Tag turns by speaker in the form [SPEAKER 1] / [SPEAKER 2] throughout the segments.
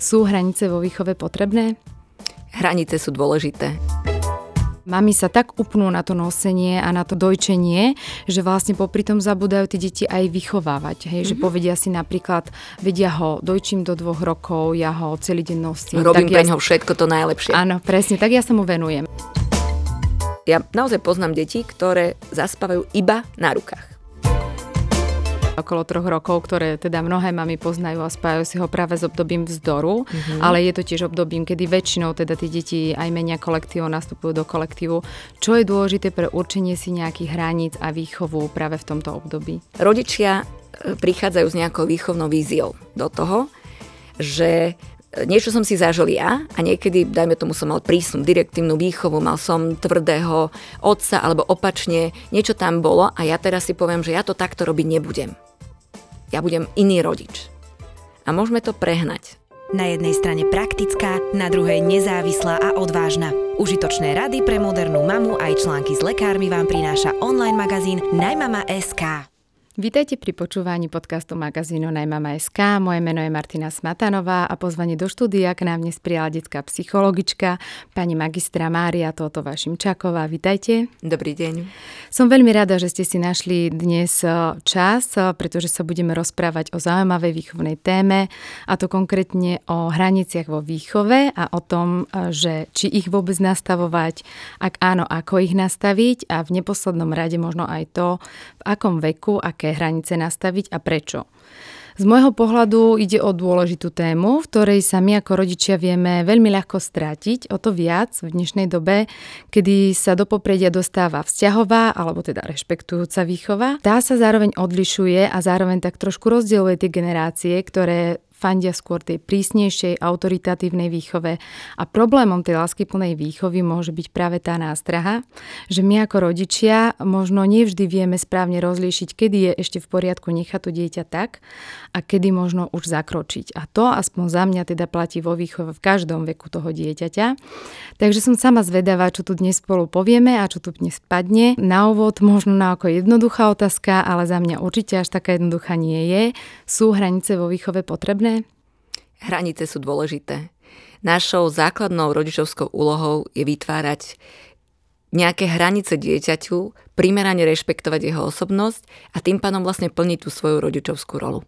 [SPEAKER 1] Sú hranice vo výchove potrebné?
[SPEAKER 2] Hranice sú dôležité.
[SPEAKER 1] Mami sa tak upnú na to nosenie a na to dojčenie, že vlastne popri tom zabudajú tie deti aj vychovávať. Hej? Mm-hmm. Že mhm. povedia si napríklad, vedia ho dojčím do dvoch rokov, ja ho celý deň nosím.
[SPEAKER 2] Robím
[SPEAKER 1] tak
[SPEAKER 2] pre
[SPEAKER 1] ja...
[SPEAKER 2] ňo všetko to najlepšie.
[SPEAKER 1] Áno, presne, tak ja sa mu venujem.
[SPEAKER 2] Ja naozaj poznám deti, ktoré zaspávajú iba na rukách
[SPEAKER 1] okolo troch rokov, ktoré teda mnohé mami poznajú a spájajú si ho práve s obdobím vzdoru, mm-hmm. ale je to tiež obdobím, kedy väčšinou teda tí deti aj menia kolektívu, nastupujú do kolektívu. Čo je dôležité pre určenie si nejakých hraníc a výchovu práve v tomto období?
[SPEAKER 2] Rodičia e, prichádzajú s nejakou výchovnou víziou do toho, že e, niečo som si zažil ja a niekedy, dajme tomu, som mal prísnu direktívnu výchovu, mal som tvrdého otca alebo opačne, niečo tam bolo a ja teraz si poviem, že ja to takto robiť nebudem ja budem iný rodič. A môžeme to prehnať.
[SPEAKER 3] Na jednej strane praktická, na druhej nezávislá a odvážna. Užitočné rady pre modernú mamu aj články s lekármi vám prináša online magazín Najmama.sk.
[SPEAKER 1] Vítajte pri počúvaní podcastu magazínu Najmama.sk. Moje meno je Martina Smatanová a pozvanie do štúdia k nám dnes prijala detská psychologička, pani magistra Mária Toto Vašimčaková. Vítajte.
[SPEAKER 2] Dobrý deň.
[SPEAKER 1] Som veľmi rada, že ste si našli dnes e, čas, e, pretože sa budeme rozprávať o zaujímavej výchovnej téme, a to konkrétne o hraniciach vo výchove a o tom, e, že či ich vôbec nastavovať, ak áno, ako ich nastaviť a v neposlednom rade možno aj to, v akom veku, aké hranice nastaviť a prečo. Z môjho pohľadu ide o dôležitú tému, v ktorej sa my ako rodičia vieme veľmi ľahko strátiť, o to viac v dnešnej dobe, kedy sa do popredia dostáva vzťahová alebo teda rešpektujúca výchova. Tá sa zároveň odlišuje a zároveň tak trošku rozdieluje tie generácie, ktoré fandia skôr tej prísnejšej autoritatívnej výchove. A problémom tej láskyplnej výchovy môže byť práve tá nástraha, že my ako rodičia možno nevždy vieme správne rozlíšiť, kedy je ešte v poriadku nechať to dieťa tak a kedy možno už zakročiť. A to aspoň za mňa teda platí vo výchove v každom veku toho dieťaťa. Takže som sama zvedavá, čo tu dnes spolu povieme a čo tu dnes padne. Na úvod možno na ako jednoduchá otázka, ale za mňa určite až taká jednoduchá nie je. Sú hranice vo výchove potrebné?
[SPEAKER 2] Hranice sú dôležité. Našou základnou rodičovskou úlohou je vytvárať nejaké hranice dieťaťu, primerane rešpektovať jeho osobnosť a tým pádom vlastne plniť tú svoju rodičovskú rolu.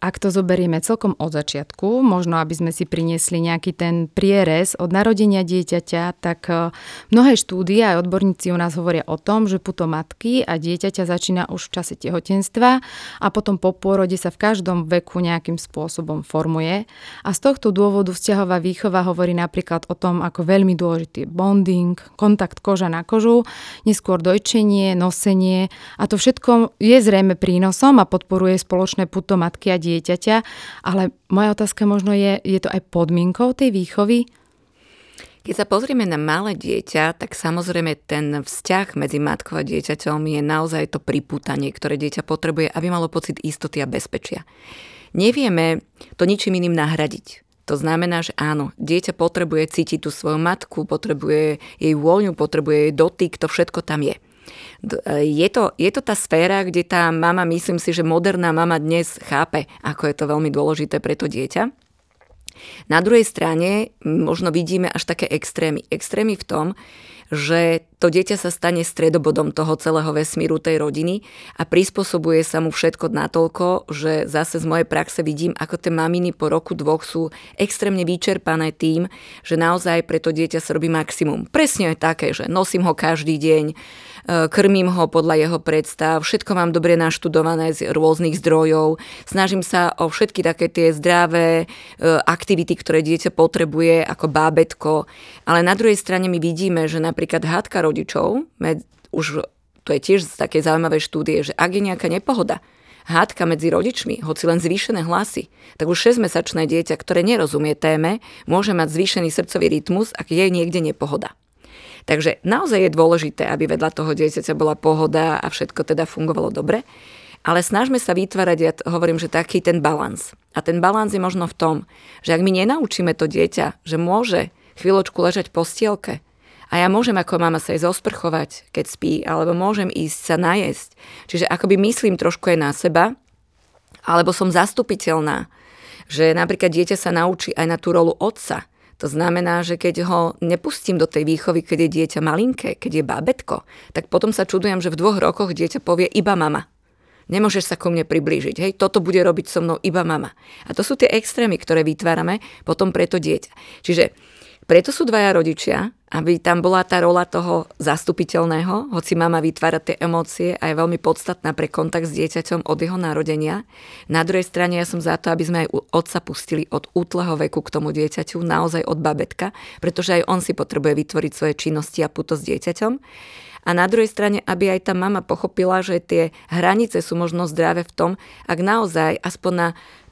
[SPEAKER 1] Ak to zoberieme celkom od začiatku, možno aby sme si priniesli nejaký ten prierez od narodenia dieťaťa, tak e, mnohé štúdie aj odborníci u nás hovoria o tom, že puto matky a dieťaťa začína už v čase tehotenstva a potom po pôrode sa v každom veku nejakým spôsobom formuje. A z tohto dôvodu vzťahová výchova hovorí napríklad o tom, ako veľmi dôležitý bonding, kontakt koža na kožu, neskôr dojčenie, nosenie a to všetko je zrejme prínosom a podporuje spoločné puto matky a dieťaťa dieťaťa, ale moja otázka možno je, je to aj podmienkou tej výchovy?
[SPEAKER 2] Keď sa pozrieme na malé dieťa, tak samozrejme ten vzťah medzi matkou a dieťaťom je naozaj to pripútanie, ktoré dieťa potrebuje, aby malo pocit istoty a bezpečia. Nevieme to ničím iným nahradiť. To znamená, že áno, dieťa potrebuje cítiť tú svoju matku, potrebuje jej vôňu, potrebuje jej dotyk, to všetko tam je. E, je to, je to tá sféra, kde tá mama, myslím si, že moderná mama dnes chápe, ako je to veľmi dôležité pre to dieťa. Na druhej strane možno vidíme až také extrémy. Extrémy v tom, že to dieťa sa stane stredobodom toho celého vesmíru tej rodiny a prispôsobuje sa mu všetko natoľko, že zase z mojej praxe vidím, ako tie maminy po roku dvoch sú extrémne vyčerpané tým, že naozaj pre to dieťa sa robí maximum. Presne je také, že nosím ho každý deň, krmím ho podľa jeho predstav, všetko mám dobre naštudované z rôznych zdrojov, snažím sa o všetky také tie zdravé e, aktivity, ktoré dieťa potrebuje ako bábetko, ale na druhej strane my vidíme, že napríklad hádka rodičov, už to je tiež z také zaujímavé štúdie, že ak je nejaká nepohoda, hádka medzi rodičmi, hoci len zvýšené hlasy, tak už 6-mesačné dieťa, ktoré nerozumie téme, môže mať zvýšený srdcový rytmus, ak je niekde nepohoda. Takže naozaj je dôležité, aby vedľa toho dieťaťa bola pohoda a všetko teda fungovalo dobre. Ale snažme sa vytvárať, ja hovorím, že taký ten balans. A ten balans je možno v tom, že ak my nenaučíme to dieťa, že môže chvíľočku ležať po stielke a ja môžem ako mama sa aj zosprchovať, keď spí, alebo môžem ísť sa najesť. Čiže akoby myslím trošku aj na seba, alebo som zastupiteľná že napríklad dieťa sa naučí aj na tú rolu otca. To znamená, že keď ho nepustím do tej výchovy, keď je dieťa malinké, keď je bábetko, tak potom sa čudujem, že v dvoch rokoch dieťa povie iba mama. Nemôžeš sa ku mne priblížiť. Hej, toto bude robiť so mnou iba mama. A to sú tie extrémy, ktoré vytvárame potom pre to dieťa. Čiže preto sú dvaja rodičia, aby tam bola tá rola toho zastupiteľného, hoci mama vytvára tie emócie a je veľmi podstatná pre kontakt s dieťaťom od jeho narodenia. Na druhej strane ja som za to, aby sme aj otca pustili od útleho veku k tomu dieťaťu, naozaj od babetka, pretože aj on si potrebuje vytvoriť svoje činnosti a puto s dieťaťom. A na druhej strane, aby aj tá mama pochopila, že tie hranice sú možno zdravé v tom, ak naozaj aspoň na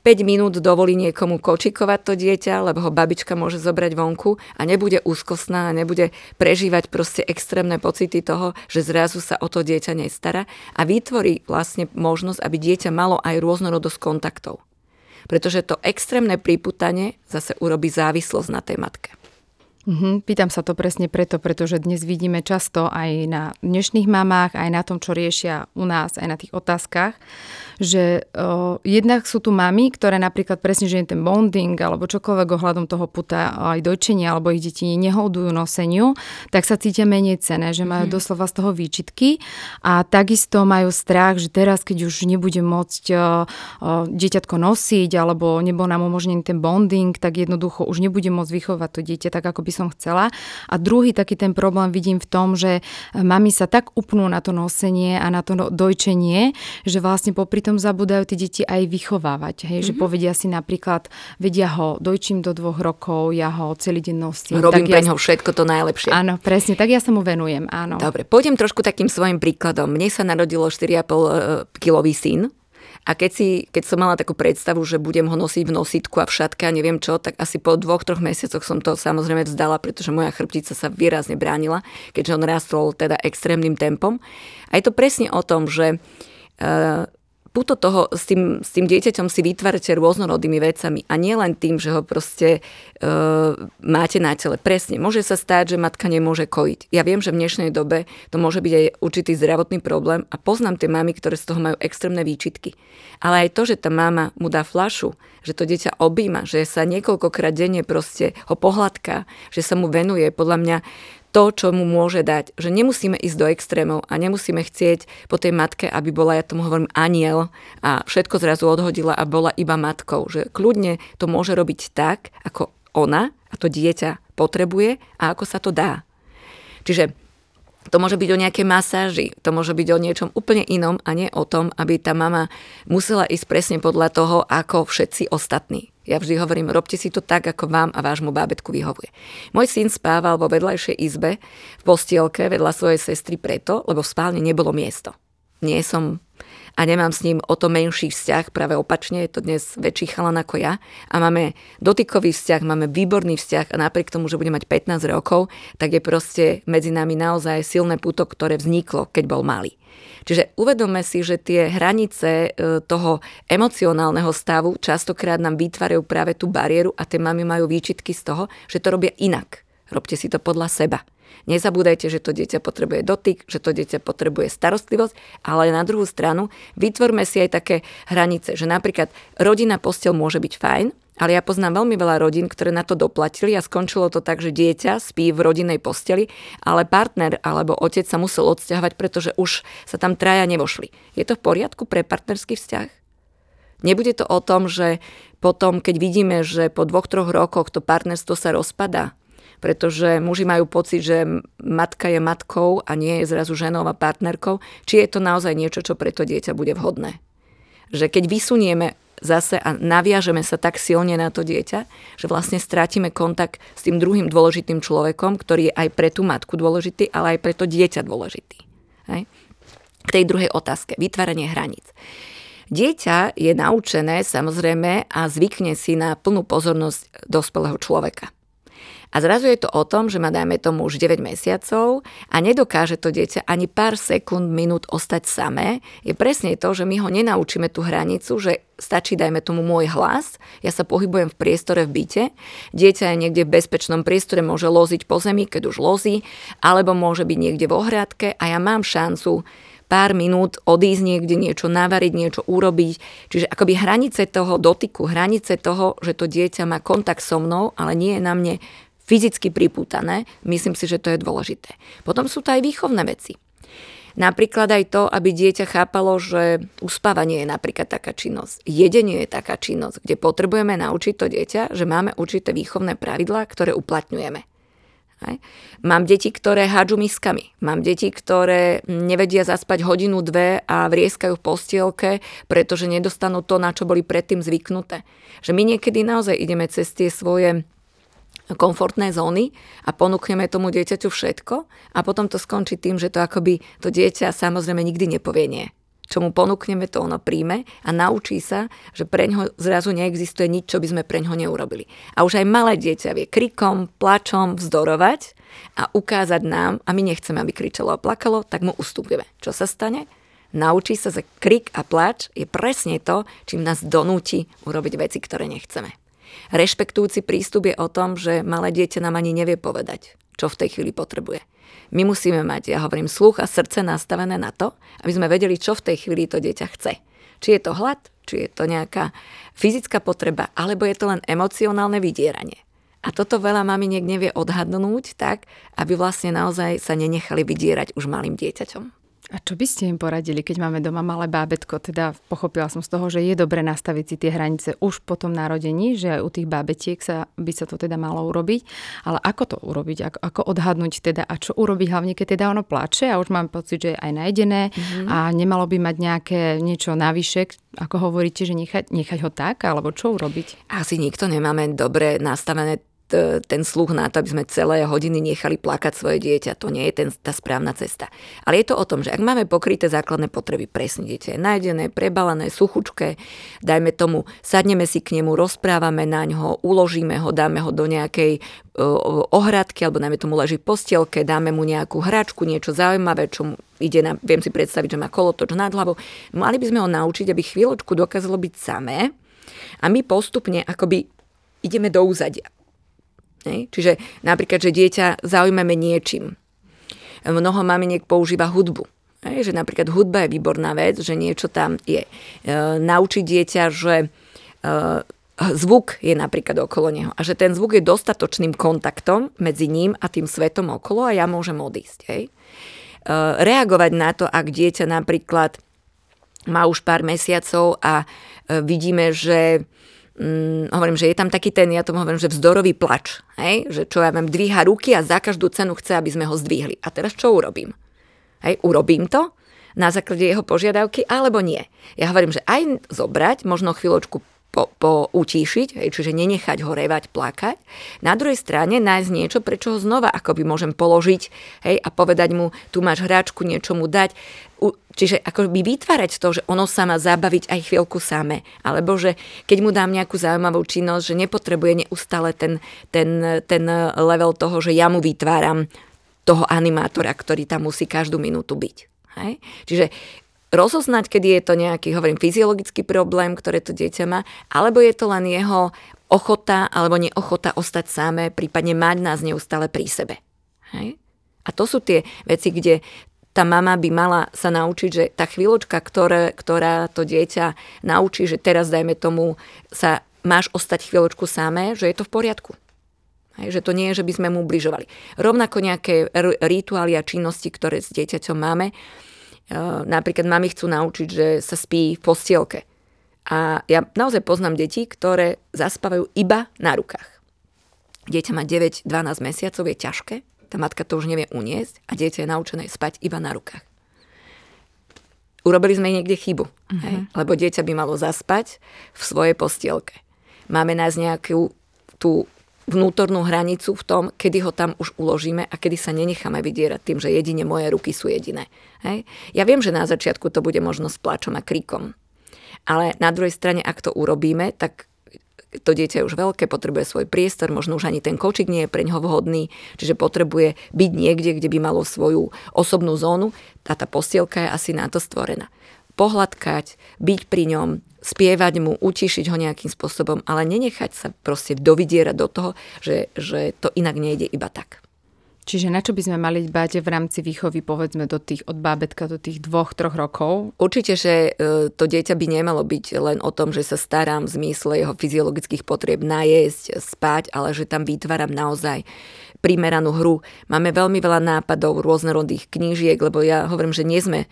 [SPEAKER 2] 5 minút dovolí niekomu kočikovať to dieťa, lebo ho babička môže zobrať vonku a nebude úzkostná a nebude prežívať proste extrémne pocity toho, že zrazu sa o to dieťa nestará a vytvorí vlastne možnosť, aby dieťa malo aj rôznorodosť kontaktov. Pretože to extrémne príputanie zase urobí závislosť na tej matke.
[SPEAKER 1] Mm-hmm, pýtam sa to presne preto, pretože dnes vidíme často aj na dnešných mamách, aj na tom, čo riešia u nás, aj na tých otázkach, že o, jednak sú tu mamy, ktoré napríklad presne, že je ten bonding alebo čokoľvek ohľadom toho puta, aj dojčenia alebo ich deti nehodujú noseniu, tak sa cítia menej cené, že majú mm-hmm. doslova z toho výčitky a takisto majú strach, že teraz, keď už nebude môcť o, o, dieťatko nosiť alebo nebol nám umožnený ten bonding, tak jednoducho už nebude môcť vychovať to dieťa tak, ako by som chcela. A druhý taký ten problém vidím v tom, že mami sa tak upnú na to nosenie a na to dojčenie, že vlastne popri tom zabudajú tie deti aj vychovávať. Hej? Mm-hmm. Že mhm. povedia si napríklad, vedia ho dojčím do dvoch rokov, ja ho celý deň nosím.
[SPEAKER 2] Robím pre ja... všetko to najlepšie.
[SPEAKER 1] Áno, presne, tak ja sa mu venujem, áno.
[SPEAKER 2] Dobre, pôjdem trošku takým svojim príkladom. Mne sa narodilo 4,5 e, kilový syn, a keď, si, keď som mala takú predstavu, že budem ho nosiť v nositku a v šatke a neviem čo, tak asi po dvoch, troch mesiacoch som to samozrejme vzdala, pretože moja chrbtica sa výrazne bránila, keďže on rastol teda extrémnym tempom. A je to presne o tom, že uh, puto toho s tým, s tým dieťaťom si vytvárate rôznorodými vecami a nie len tým, že ho proste e, máte na tele. Presne, môže sa stať, že matka nemôže kojiť. Ja viem, že v dnešnej dobe to môže byť aj určitý zdravotný problém a poznám tie mamy, ktoré z toho majú extrémne výčitky. Ale aj to, že tá mama mu dá flašu, že to dieťa objíma, že sa niekoľkokrát denne proste ho pohľadká, že sa mu venuje, podľa mňa to, čo mu môže dať. Že nemusíme ísť do extrémov a nemusíme chcieť po tej matke, aby bola, ja tomu hovorím, aniel a všetko zrazu odhodila a bola iba matkou. Že kľudne to môže robiť tak, ako ona a to dieťa potrebuje a ako sa to dá. Čiže to môže byť o nejakej masáži, to môže byť o niečom úplne inom a nie o tom, aby tá mama musela ísť presne podľa toho, ako všetci ostatní. Ja vždy hovorím, robte si to tak, ako vám a vášmu bábetku vyhovuje. Môj syn spával vo vedľajšej izbe v postielke vedľa svojej sestry preto, lebo v spálni nebolo miesto. Nie som a nemám s ním o to menší vzťah, práve opačne, je to dnes väčší chalan ako ja a máme dotykový vzťah, máme výborný vzťah a napriek tomu, že bude mať 15 rokov, tak je proste medzi nami naozaj silné puto, ktoré vzniklo, keď bol malý. Čiže uvedome si, že tie hranice e, toho emocionálneho stavu častokrát nám vytvárajú práve tú bariéru a tie mamy majú výčitky z toho, že to robia inak. Robte si to podľa seba. Nezabúdajte, že to dieťa potrebuje dotyk, že to dieťa potrebuje starostlivosť, ale na druhú stranu vytvorme si aj také hranice, že napríklad rodina postel môže byť fajn, ale ja poznám veľmi veľa rodín, ktoré na to doplatili a skončilo to tak, že dieťa spí v rodinnej posteli, ale partner alebo otec sa musel odsťahovať, pretože už sa tam traja nevošli. Je to v poriadku pre partnerský vzťah? Nebude to o tom, že potom, keď vidíme, že po dvoch, troch rokoch to partnerstvo sa rozpadá, pretože muži majú pocit, že matka je matkou a nie je zrazu ženou a partnerkou, či je to naozaj niečo, čo pre to dieťa bude vhodné. Že keď vysunieme zase a naviažeme sa tak silne na to dieťa, že vlastne strátime kontakt s tým druhým dôležitým človekom, ktorý je aj pre tú matku dôležitý, ale aj pre to dieťa dôležitý. Hej? K tej druhej otázke, vytváranie hraníc. Dieťa je naučené samozrejme a zvykne si na plnú pozornosť dospelého človeka. A zrazu je to o tom, že má dajme tomu už 9 mesiacov a nedokáže to dieťa ani pár sekúnd, minút ostať samé, je presne to, že my ho nenaučíme tú hranicu, že stačí dajme tomu môj hlas, ja sa pohybujem v priestore v byte, dieťa je niekde v bezpečnom priestore, môže loziť po zemi, keď už lozí, alebo môže byť niekde v ohrádke a ja mám šancu pár minút odísť niekde, niečo navariť, niečo urobiť. Čiže akoby hranice toho dotyku, hranice toho, že to dieťa má kontakt so mnou, ale nie je na mne fyzicky pripútané, myslím si, že to je dôležité. Potom sú to aj výchovné veci. Napríklad aj to, aby dieťa chápalo, že uspávanie je napríklad taká činnosť, jedenie je taká činnosť, kde potrebujeme naučiť to dieťa, že máme určité výchovné pravidlá, ktoré uplatňujeme. Hej. Mám deti, ktoré hádžu miskami. Mám deti, ktoré nevedia zaspať hodinu, dve a vrieskajú v postielke, pretože nedostanú to, na čo boli predtým zvyknuté. Že my niekedy naozaj ideme cez tie svoje komfortné zóny a ponúkneme tomu dieťaťu všetko a potom to skončí tým, že to akoby to dieťa samozrejme nikdy nepovie nie čo mu ponúkneme, to ono príjme a naučí sa, že pre ňo zrazu neexistuje nič, čo by sme pre ňo neurobili. A už aj malé dieťa vie krikom, plačom vzdorovať a ukázať nám, a my nechceme, aby kričalo a plakalo, tak mu ustúpime. Čo sa stane? Naučí sa, že krik a plač je presne to, čím nás donúti urobiť veci, ktoré nechceme. Rešpektujúci prístup je o tom, že malé dieťa nám ani nevie povedať, čo v tej chvíli potrebuje my musíme mať, ja hovorím, sluch a srdce nastavené na to, aby sme vedeli, čo v tej chvíli to dieťa chce. Či je to hlad, či je to nejaká fyzická potreba, alebo je to len emocionálne vydieranie. A toto veľa maminiek nevie odhadnúť tak, aby vlastne naozaj sa nenechali vydierať už malým dieťaťom.
[SPEAKER 1] A čo by ste im poradili, keď máme doma malé bábetko? Teda pochopila som z toho, že je dobre nastaviť si tie hranice už po tom narodení, že aj u tých bábetiek sa, by sa to teda malo urobiť. Ale ako to urobiť? Ako, ako odhadnúť teda? A čo urobiť hlavne, keď teda ono plače a už mám pocit, že je aj najedené mm-hmm. a nemalo by mať nejaké niečo navyše, ako hovoríte, že nechať, nechať ho tak? Alebo čo urobiť?
[SPEAKER 2] Asi nikto nemáme dobre nastavené ten sluch na to, aby sme celé hodiny nechali plakať svoje dieťa. To nie je ten, tá správna cesta. Ale je to o tom, že ak máme pokryté základné potreby, presne dieťa je nájdené, prebalené, suchučké, dajme tomu, sadneme si k nemu, rozprávame na ňo, uložíme ho, dáme ho do nejakej ohradky, alebo najmä tomu leží v postielke, dáme mu nejakú hračku, niečo zaujímavé, čo ide na, viem si predstaviť, že má kolotoč nad hlavou. Mali by sme ho naučiť, aby chvíľočku dokázalo byť samé a my postupne akoby ideme do úzadia. Hej? Čiže napríklad, že dieťa zaujímame niečím. Mnoho maminiek používa hudbu. Hej? Že napríklad hudba je výborná vec, že niečo tam je. E, naučiť dieťa, že e, zvuk je napríklad okolo neho a že ten zvuk je dostatočným kontaktom medzi ním a tým svetom okolo a ja môžem odísť. Hej? E, reagovať na to, ak dieťa napríklad má už pár mesiacov a e, vidíme, že mm, hovorím, že je tam taký ten, ja tomu hovorím, že vzdorový plač, hej? že čo ja viem, dvíha ruky a za každú cenu chce, aby sme ho zdvihli. A teraz čo urobím? Hej, urobím to na základe jeho požiadavky, alebo nie. Ja hovorím, že aj zobrať, možno chvíľočku po, po utíšiť, hej, čiže nenechať ho revať, plakať. Na druhej strane nájsť niečo, prečo ho znova akoby môžem položiť hej, a povedať mu, tu máš hráčku, niečo mu dať. U, čiže akoby vytvárať to, že ono sa má zabaviť aj chvíľku samé. Alebo že keď mu dám nejakú zaujímavú činnosť, že nepotrebuje neustále ten, ten, ten level toho, že ja mu vytváram toho animátora, ktorý tam musí každú minútu byť. Hej? Čiže rozoznať, kedy je to nejaký, hovorím, fyziologický problém, ktoré to dieťa má, alebo je to len jeho ochota alebo neochota ostať samé, prípadne mať nás neustále pri sebe. Hej? A to sú tie veci, kde tá mama by mala sa naučiť, že tá chvíľočka, ktoré, ktorá to dieťa naučí, že teraz, dajme tomu, sa máš ostať chvíľočku samé, že je to v poriadku. Hej, že to nie je, že by sme mu ubližovali. Rovnako nejaké rituály a činnosti, ktoré s dieťaťom máme, Napríklad mami chcú naučiť, že sa spí v postielke. A ja naozaj poznám deti, ktoré zaspávajú iba na rukách. Dieťa má 9-12 mesiacov, je ťažké, tá matka to už nevie uniesť a dieťa je naučené spať iba na rukách. Urobili sme niekde chybu, uh-huh. hej? lebo dieťa by malo zaspať v svojej postielke. Máme nás nejakú tú vnútornú hranicu v tom, kedy ho tam už uložíme a kedy sa nenecháme vydierať tým, že jedine moje ruky sú jediné. Hej? Ja viem, že na začiatku to bude možno s plačom a krikom. Ale na druhej strane, ak to urobíme, tak to dieťa je už veľké, potrebuje svoj priestor, možno už ani ten kočik nie je pre ňoho vhodný, čiže potrebuje byť niekde, kde by malo svoju osobnú zónu a tá postielka je asi na to stvorená. Pohľadkať, byť pri ňom, spievať mu, utišiť ho nejakým spôsobom, ale nenechať sa proste dovydierať do toho, že, že to inak nejde iba tak.
[SPEAKER 1] Čiže na čo by sme mali dbať v rámci výchovy, povedzme, do tých, od bábetka do tých dvoch, troch rokov?
[SPEAKER 2] Určite, že e, to dieťa by nemalo byť len o tom, že sa starám v zmysle jeho fyziologických potrieb najesť, spať, ale že tam vytváram naozaj primeranú hru. Máme veľmi veľa nápadov, rôznorodých knížiek, lebo ja hovorím, že nie sme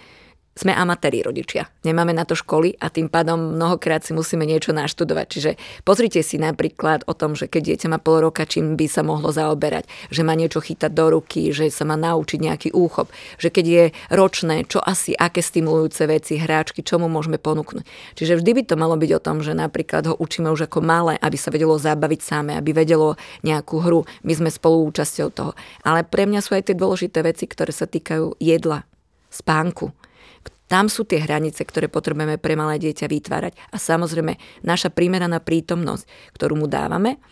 [SPEAKER 2] sme amatéri rodičia. Nemáme na to školy a tým pádom mnohokrát si musíme niečo naštudovať. Čiže pozrite si napríklad o tom, že keď dieťa má pol roka, čím by sa mohlo zaoberať, že má niečo chytať do ruky, že sa má naučiť nejaký úchop, že keď je ročné, čo asi, aké stimulujúce veci, hráčky, čo mu môžeme ponúknuť. Čiže vždy by to malo byť o tom, že napríklad ho učíme už ako malé, aby sa vedelo zabaviť sáme, aby vedelo nejakú hru. My sme spolu účasťou toho. Ale pre mňa sú aj tie dôležité veci, ktoré sa týkajú jedla, spánku tam sú tie hranice, ktoré potrebujeme pre malé dieťa vytvárať. A samozrejme, naša primeraná prítomnosť, ktorú mu dávame.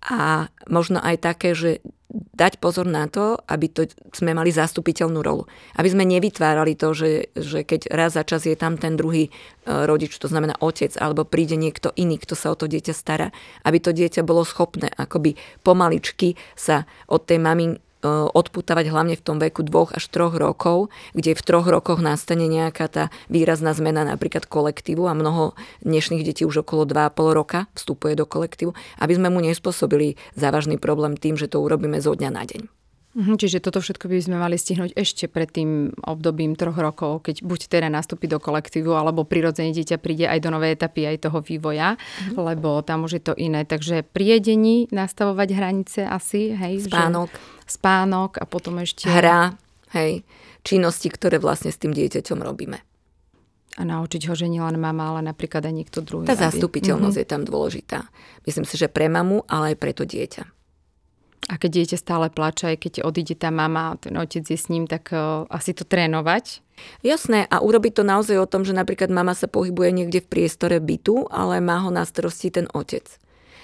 [SPEAKER 2] A možno aj také, že dať pozor na to, aby to sme mali zastupiteľnú rolu. Aby sme nevytvárali to, že, že keď raz za čas je tam ten druhý e, rodič, to znamená otec, alebo príde niekto iný, kto sa o to dieťa stará, aby to dieťa bolo schopné akoby pomaličky sa od tej mami E, odputávať hlavne v tom veku dvoch až troch rokov, kde v troch rokoch nastane nejaká tá výrazná zmena napríklad kolektívu a mnoho dnešných detí už okolo 2,5 roka vstupuje do kolektívu, aby sme mu nespôsobili závažný problém tým, že to urobíme zo dňa na deň.
[SPEAKER 1] Mhm, čiže toto všetko by sme mali stihnúť ešte pred tým obdobím troch rokov, keď buď teda nastúpi do kolektívu, alebo prirodzene dieťa príde aj do novej etapy aj toho vývoja, mm-hmm. lebo tam už je to iné. Takže pri jedení nastavovať hranice asi, hej?
[SPEAKER 2] Spánok.
[SPEAKER 1] Že spánok a potom ešte...
[SPEAKER 2] Hra, hej, činnosti, ktoré vlastne s tým dieťaťom robíme.
[SPEAKER 1] A naučiť ho, že nie len mama, ale napríklad aj niekto druhý.
[SPEAKER 2] Tá aby... zastupiteľnosť mm-hmm. je tam dôležitá. Myslím si, že pre mamu, ale aj pre to dieťa.
[SPEAKER 1] A keď dieťa stále plače, aj keď odíde tá mama ten otec je s ním, tak uh, asi to trénovať.
[SPEAKER 2] Jasné, a urobiť to naozaj o tom, že napríklad mama sa pohybuje niekde v priestore bytu, ale má ho na starosti ten otec.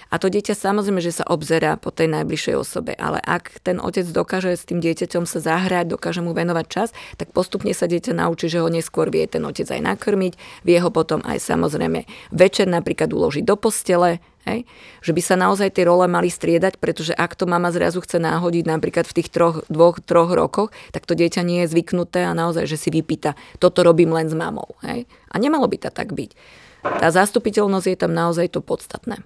[SPEAKER 2] A to dieťa samozrejme, že sa obzerá po tej najbližšej osobe, ale ak ten otec dokáže s tým dieťaťom sa zahrať, dokáže mu venovať čas, tak postupne sa dieťa naučí, že ho neskôr vie ten otec aj nakrmiť, vie ho potom aj samozrejme večer napríklad uložiť do postele, Hej? Že by sa naozaj tie role mali striedať, pretože ak to mama zrazu chce náhodiť napríklad v tých troch, dvoch, troch rokoch, tak to dieťa nie je zvyknuté a naozaj, že si vypýta, toto robím len s mamou. Hej? A nemalo by to tak byť. Tá zastupiteľnosť je tam naozaj to podstatné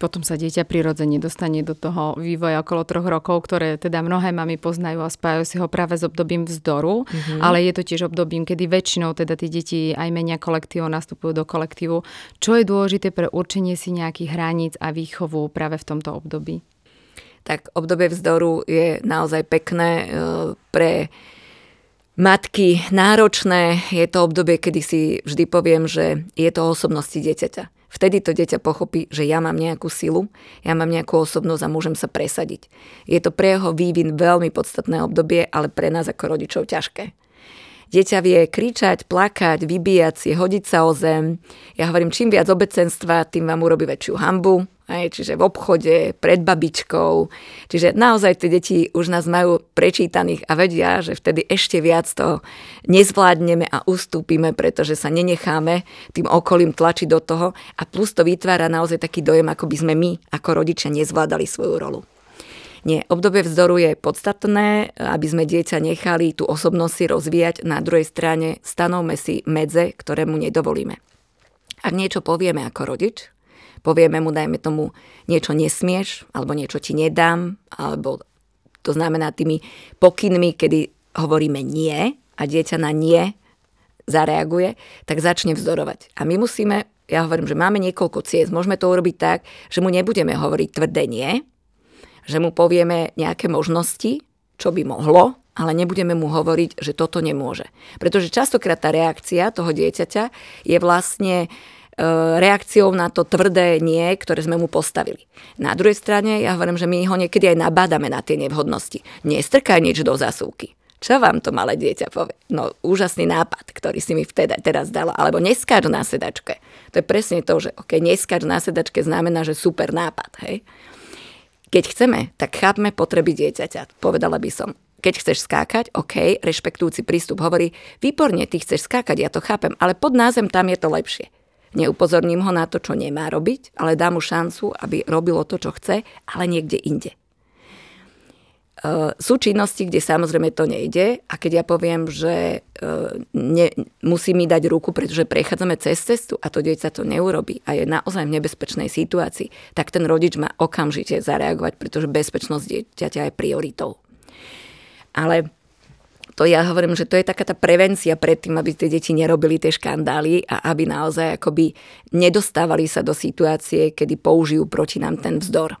[SPEAKER 1] potom sa dieťa prirodzene dostane do toho vývoja okolo troch rokov, ktoré teda mnohé mami poznajú a spájajú si ho práve s obdobím vzdoru, mm-hmm. ale je to tiež obdobím, kedy väčšinou teda tí deti aj menia kolektívu, nastupujú do kolektívu. Čo je dôležité pre určenie si nejakých hraníc a výchovu práve v tomto období?
[SPEAKER 2] Tak obdobie vzdoru je naozaj pekné e, pre matky náročné. Je to obdobie, kedy si vždy poviem, že je to osobnosti dieťaťa Vtedy to dieťa pochopí, že ja mám nejakú silu, ja mám nejakú osobnosť a môžem sa presadiť. Je to pre jeho vývin veľmi podstatné obdobie, ale pre nás ako rodičov ťažké. Dieťa vie kričať, plakať, vybíjať si, hodiť sa o zem. Ja hovorím, čím viac obecenstva, tým vám urobí väčšiu hambu. Aj, čiže v obchode, pred babičkou. Čiže naozaj tie deti už nás majú prečítaných a vedia, že vtedy ešte viac to nezvládneme a ustúpime, pretože sa nenecháme tým okolím tlačiť do toho a plus to vytvára naozaj taký dojem, ako by sme my ako rodičia nezvládali svoju rolu. Nie, obdobie vzdoru je podstatné, aby sme dieťa nechali tú osobnosť si rozvíjať. Na druhej strane stanovme si medze, ktoré mu nedovolíme. Ak niečo povieme ako rodič, povieme mu, dajme tomu, niečo nesmieš, alebo niečo ti nedám, alebo to znamená tými pokynmi, kedy hovoríme nie a dieťa na nie zareaguje, tak začne vzdorovať. A my musíme, ja hovorím, že máme niekoľko ciest, môžeme to urobiť tak, že mu nebudeme hovoriť tvrdé nie, že mu povieme nejaké možnosti, čo by mohlo, ale nebudeme mu hovoriť, že toto nemôže. Pretože častokrát tá reakcia toho dieťaťa je vlastne E, reakciou na to tvrdé nie, ktoré sme mu postavili. Na druhej strane, ja hovorím, že my ho niekedy aj nabádame na tie nevhodnosti. Nestrkaj nič do zasúky. Čo vám to malé dieťa povie? No, úžasný nápad, ktorý si mi vtedy teraz dala. Alebo neskáč na sedačke. To je presne to, že ok, neskáč na sedačke znamená, že super nápad, hej. Keď chceme, tak chápme potreby dieťaťa. Povedala by som, keď chceš skákať, OK, rešpektujúci prístup hovorí, výborne, ty chceš skákať, ja to chápem, ale pod názem tam je to lepšie. Neupozorním ho na to, čo nemá robiť, ale dám mu šancu, aby robilo to, čo chce, ale niekde inde. sú činnosti, kde samozrejme to nejde a keď ja poviem, že uh, ne, musí mi dať ruku, pretože prechádzame cez cestu a to dieťa to neurobi a je naozaj v nebezpečnej situácii, tak ten rodič má okamžite zareagovať, pretože bezpečnosť dieťaťa je prioritou. Ale to ja hovorím, že to je taká tá prevencia pred tým, aby tie deti nerobili tie škandály a aby naozaj akoby nedostávali sa do situácie, kedy použijú proti nám ten vzdor.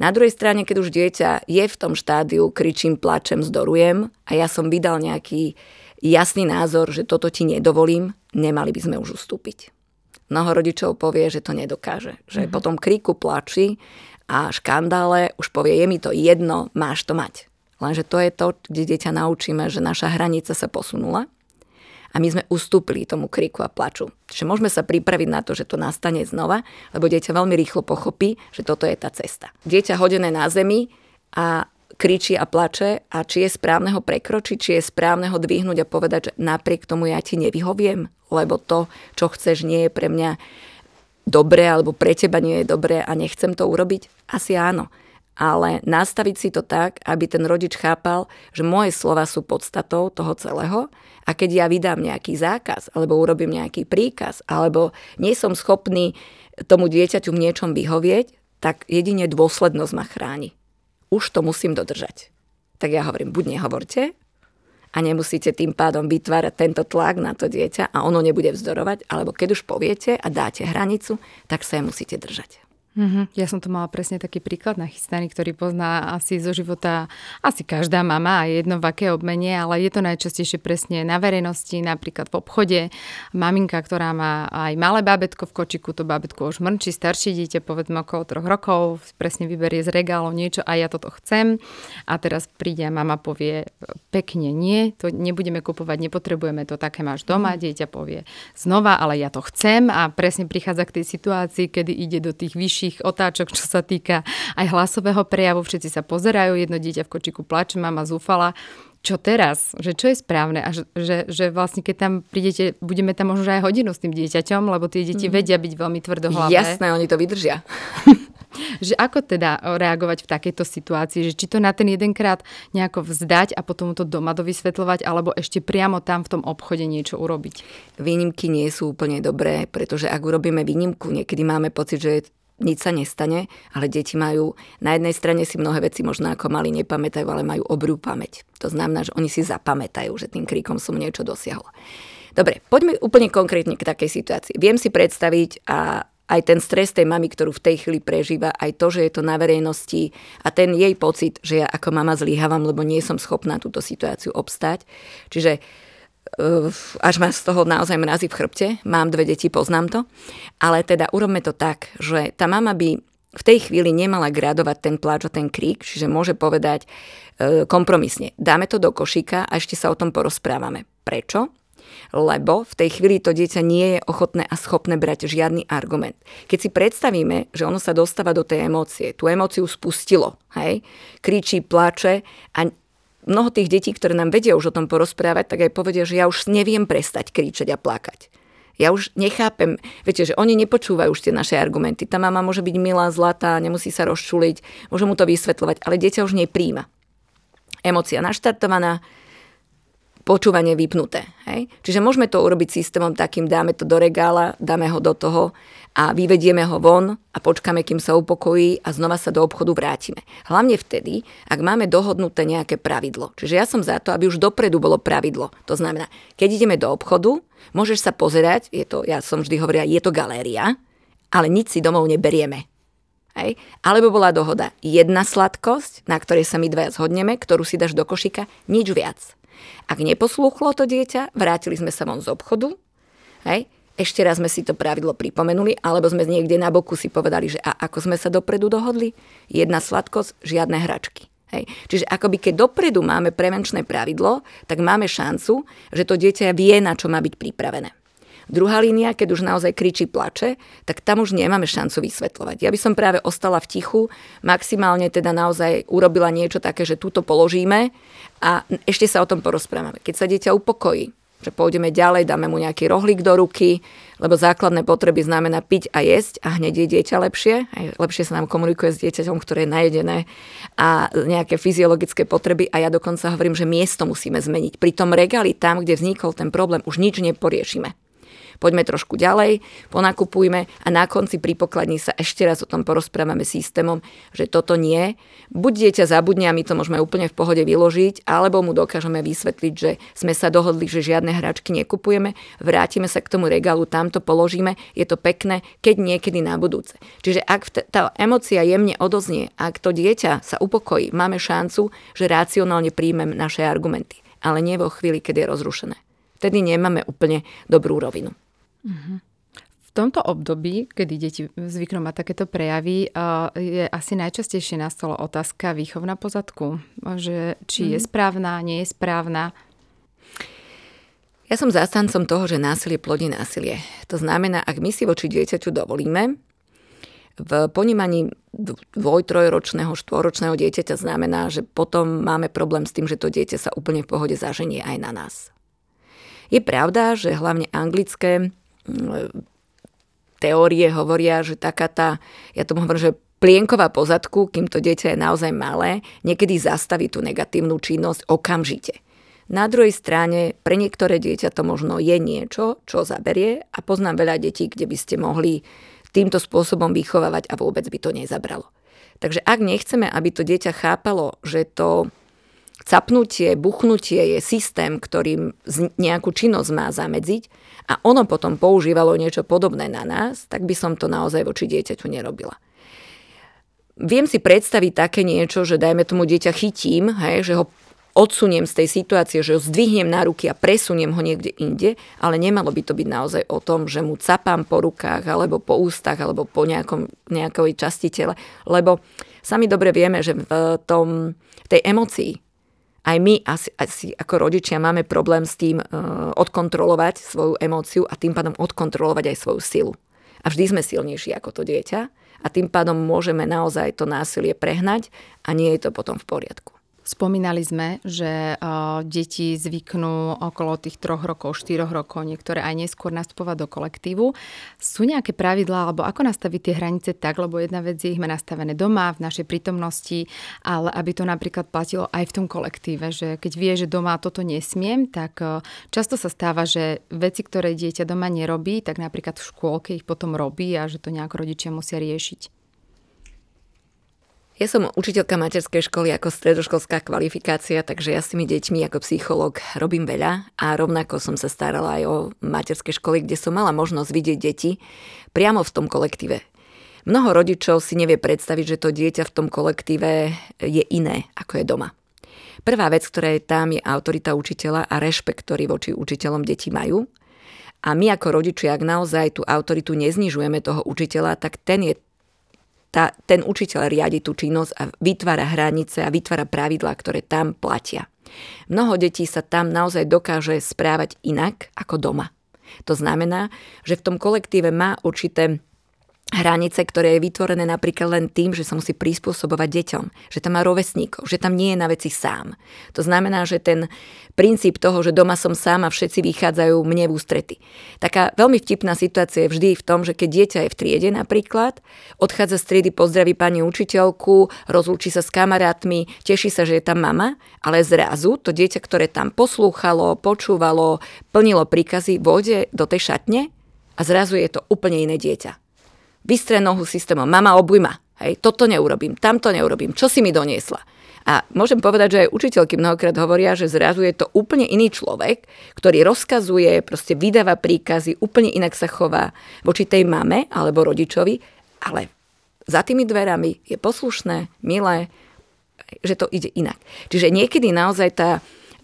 [SPEAKER 2] Na druhej strane, keď už dieťa je v tom štádiu, kričím, plačem, zdorujem a ja som vydal nejaký jasný názor, že toto ti nedovolím, nemali by sme už ustúpiť. Mnoho rodičov povie, že to nedokáže. Že mm-hmm. po tom kriku, plači a škandále už povie, je mi to jedno, máš to mať. Lenže to je to, kde dieťa naučíme, že naša hranica sa posunula a my sme ustúpili tomu kriku a plaču. Čiže môžeme sa pripraviť na to, že to nastane znova, lebo dieťa veľmi rýchlo pochopí, že toto je tá cesta. Dieťa hodené na zemi a kričí a plače a či je správne ho prekročiť, či je správne ho dvihnúť a povedať, že napriek tomu ja ti nevyhoviem, lebo to, čo chceš, nie je pre mňa dobré alebo pre teba nie je dobré a nechcem to urobiť? Asi áno ale nastaviť si to tak, aby ten rodič chápal, že moje slova sú podstatou toho celého a keď ja vydám nejaký zákaz, alebo urobím nejaký príkaz, alebo nie som schopný tomu dieťaťu v niečom vyhovieť, tak jedine dôslednosť ma chráni. Už to musím dodržať. Tak ja hovorím, buď nehovorte a nemusíte tým pádom vytvárať tento tlak na to dieťa a ono nebude vzdorovať, alebo keď už poviete a dáte hranicu, tak sa jej musíte držať.
[SPEAKER 1] Mm-hmm. Ja som to mala presne taký príklad nachystaný, ktorý pozná asi zo života asi každá mama a jedno v aké obmene, ale je to najčastejšie presne na verejnosti, napríklad v obchode. Maminka, ktorá má aj malé bábetko v kočiku, to bábetko už mrčí, staršie dieťa, povedzme okolo troch rokov, presne vyberie z regálov niečo a ja toto chcem. A teraz príde a mama povie pekne nie, to nebudeme kupovať, nepotrebujeme to, také máš doma. Mm. Dieťa povie znova, ale ja to chcem a presne prichádza k tej situácii, kedy ide do tých vyšších ďalších otáčok, čo sa týka aj hlasového prejavu. Všetci sa pozerajú, jedno dieťa v kočiku plače, mama zúfala čo teraz, že čo je správne a že, že, že vlastne keď tam prídete, budeme tam možno aj hodinu s tým dieťaťom, lebo tie deti mm. vedia byť veľmi tvrdohlavé.
[SPEAKER 2] Jasné, oni to vydržia.
[SPEAKER 1] že ako teda reagovať v takejto situácii, že či to na ten jedenkrát nejako vzdať a potom to doma dovysvetľovať, alebo ešte priamo tam v tom obchode niečo urobiť.
[SPEAKER 2] Výnimky nie sú úplne dobré, pretože ak urobíme výnimku, niekedy máme pocit, že nič sa nestane, ale deti majú, na jednej strane si mnohé veci možno ako mali nepamätajú, ale majú obrú pamäť. To znamená, že oni si zapamätajú, že tým kríkom som niečo dosiahol. Dobre, poďme úplne konkrétne k takej situácii. Viem si predstaviť a aj ten stres tej mamy, ktorú v tej chvíli prežíva, aj to, že je to na verejnosti a ten jej pocit, že ja ako mama zlyhávam, lebo nie som schopná túto situáciu obstať. Čiže až ma z toho naozaj mrazí v chrbte. Mám dve deti, poznám to. Ale teda urobme to tak, že tá mama by v tej chvíli nemala gradovať ten pláč a ten krík, čiže môže povedať e, kompromisne, dáme to do košíka a ešte sa o tom porozprávame. Prečo? Lebo v tej chvíli to dieťa nie je ochotné a schopné brať žiadny argument. Keď si predstavíme, že ono sa dostáva do tej emócie, tú emóciu spustilo, hej, kričí, plače a mnoho tých detí, ktoré nám vedia už o tom porozprávať, tak aj povedia, že ja už neviem prestať kričať a plakať. Ja už nechápem, viete, že oni nepočúvajú už tie naše argumenty. Tá mama môže byť milá, zlatá, nemusí sa rozčuliť, môže mu to vysvetľovať, ale dieťa už nepríjma. Emócia naštartovaná, počúvanie vypnuté. Hej? Čiže môžeme to urobiť systémom takým, dáme to do regála, dáme ho do toho a vyvedieme ho von a počkáme, kým sa upokojí a znova sa do obchodu vrátime. Hlavne vtedy, ak máme dohodnuté nejaké pravidlo. Čiže ja som za to, aby už dopredu bolo pravidlo. To znamená, keď ideme do obchodu, môžeš sa pozerať, je to, ja som vždy hovorila, je to galéria, ale nič si domov neberieme. Hej. Alebo bola dohoda, jedna sladkosť, na ktorej sa my dvaja zhodneme, ktorú si dáš do košíka, nič viac. Ak neposlúchlo to dieťa, vrátili sme sa von z obchodu, hej, ešte raz sme si to pravidlo pripomenuli, alebo sme niekde na boku si povedali, že a ako sme sa dopredu dohodli? Jedna sladkosť, žiadne hračky. Hej. Čiže akoby keď dopredu máme prevenčné pravidlo, tak máme šancu, že to dieťa vie, na čo má byť pripravené. Druhá línia, keď už naozaj kričí, plače, tak tam už nemáme šancu vysvetľovať. Ja by som práve ostala v tichu, maximálne teda naozaj urobila niečo také, že túto položíme a ešte sa o tom porozprávame. Keď sa dieťa upokojí, že pôjdeme ďalej, dáme mu nejaký rohlík do ruky, lebo základné potreby znamená piť a jesť a hneď je dieťa lepšie. Aj lepšie sa nám komunikuje s dieťaťom, ktoré je najedené a nejaké fyziologické potreby a ja dokonca hovorím, že miesto musíme zmeniť. Pri tom regáli tam, kde vznikol ten problém, už nič neporiešime poďme trošku ďalej, ponakupujme a na konci pri pokladni sa ešte raz o tom porozprávame systémom, že toto nie. Buď dieťa zabudne a my to môžeme úplne v pohode vyložiť, alebo mu dokážeme vysvetliť, že sme sa dohodli, že žiadne hračky nekupujeme, vrátime sa k tomu regálu, tam to položíme, je to pekné, keď niekedy na budúce. Čiže ak tá emocia jemne odoznie, ak to dieťa sa upokojí, máme šancu, že racionálne príjmem naše argumenty. Ale nie vo chvíli, keď je rozrušené. Vtedy nemáme úplne dobrú rovinu.
[SPEAKER 1] V tomto období, kedy deti zvyknú mať takéto prejavy, je asi najčastejšie na stole otázka výchovna pozadku. Že či je mhm. správna, nie je správna.
[SPEAKER 2] Ja som zástancom toho, že násilie plodí násilie. To znamená, ak my si voči dieťaťu dovolíme, v ponímaní dvoj, trojročného, štvoročného dieťaťa znamená, že potom máme problém s tým, že to dieťa sa úplne v pohode zaženie aj na nás. Je pravda, že hlavne anglické teórie hovoria, že taká tá, ja tomu hovorím, že plienková pozadku, kým to dieťa je naozaj malé, niekedy zastaví tú negatívnu činnosť okamžite. Na druhej strane, pre niektoré dieťa to možno je niečo, čo zaberie a poznám veľa detí, kde by ste mohli týmto spôsobom vychovávať a vôbec by to nezabralo. Takže ak nechceme, aby to dieťa chápalo, že to capnutie, buchnutie je systém, ktorým nejakú činnosť má zamedziť a ono potom používalo niečo podobné na nás, tak by som to naozaj voči dieťaťu nerobila. Viem si predstaviť také niečo, že dajme tomu dieťa chytím, hej, že ho odsuniem z tej situácie, že ho zdvihnem na ruky a presuniem ho niekde inde, ale nemalo by to byť naozaj o tom, že mu capám po rukách alebo po ústach alebo po nejakom, nejakej časti tela, lebo sami dobre vieme, že v tom, tej emocii aj my asi, asi ako rodičia máme problém s tým uh, odkontrolovať svoju emóciu a tým pádom odkontrolovať aj svoju silu. A vždy sme silnejší ako to dieťa a tým pádom môžeme naozaj to násilie prehnať a nie je to potom v poriadku.
[SPEAKER 1] Spomínali sme, že uh, deti zvyknú okolo tých troch rokov, štyroch rokov, niektoré aj neskôr nastupovať do kolektívu. Sú nejaké pravidlá, alebo ako nastaviť tie hranice tak, lebo jedna vec je ich nastavené doma, v našej prítomnosti, ale aby to napríklad platilo aj v tom kolektíve, že keď vie, že doma toto nesmiem, tak uh, často sa stáva, že veci, ktoré dieťa doma nerobí, tak napríklad v škôlke ich potom robí a že to nejako rodičia musia riešiť.
[SPEAKER 2] Ja som učiteľka materskej školy ako stredoškolská kvalifikácia, takže ja s tými deťmi ako psychológ robím veľa a rovnako som sa starala aj o materské školy, kde som mala možnosť vidieť deti priamo v tom kolektíve. Mnoho rodičov si nevie predstaviť, že to dieťa v tom kolektíve je iné, ako je doma. Prvá vec, ktorá je tam, je autorita učiteľa a rešpekt, ktorý voči učiteľom deti majú. A my ako rodičia, ak naozaj tú autoritu neznižujeme toho učiteľa, tak ten je tá, ten učiteľ riadi tú činnosť a vytvára hranice a vytvára pravidlá, ktoré tam platia. Mnoho detí sa tam naozaj dokáže správať inak ako doma. To znamená, že v tom kolektíve má určité hranice, ktoré je vytvorené napríklad len tým, že sa musí prispôsobovať deťom, že tam má rovesníkov, že tam nie je na veci sám. To znamená, že ten princíp toho, že doma som sám a všetci vychádzajú mne v ústrety. Taká veľmi vtipná situácia je vždy v tom, že keď dieťa je v triede napríklad, odchádza z triedy, pozdraví pani učiteľku, rozlúči sa s kamarátmi, teší sa, že je tam mama, ale zrazu to dieťa, ktoré tam poslúchalo, počúvalo, plnilo príkazy, vôjde do tej šatne a zrazu je to úplne iné dieťa vystre nohu systémom, mama obujma, hej, toto neurobím, tamto neurobím, čo si mi doniesla. A môžem povedať, že aj učiteľky mnohokrát hovoria, že zrazu je to úplne iný človek, ktorý rozkazuje, proste vydáva príkazy, úplne inak sa chová voči tej mame alebo rodičovi, ale za tými dverami je poslušné, milé, že to ide inak. Čiže niekedy naozaj tá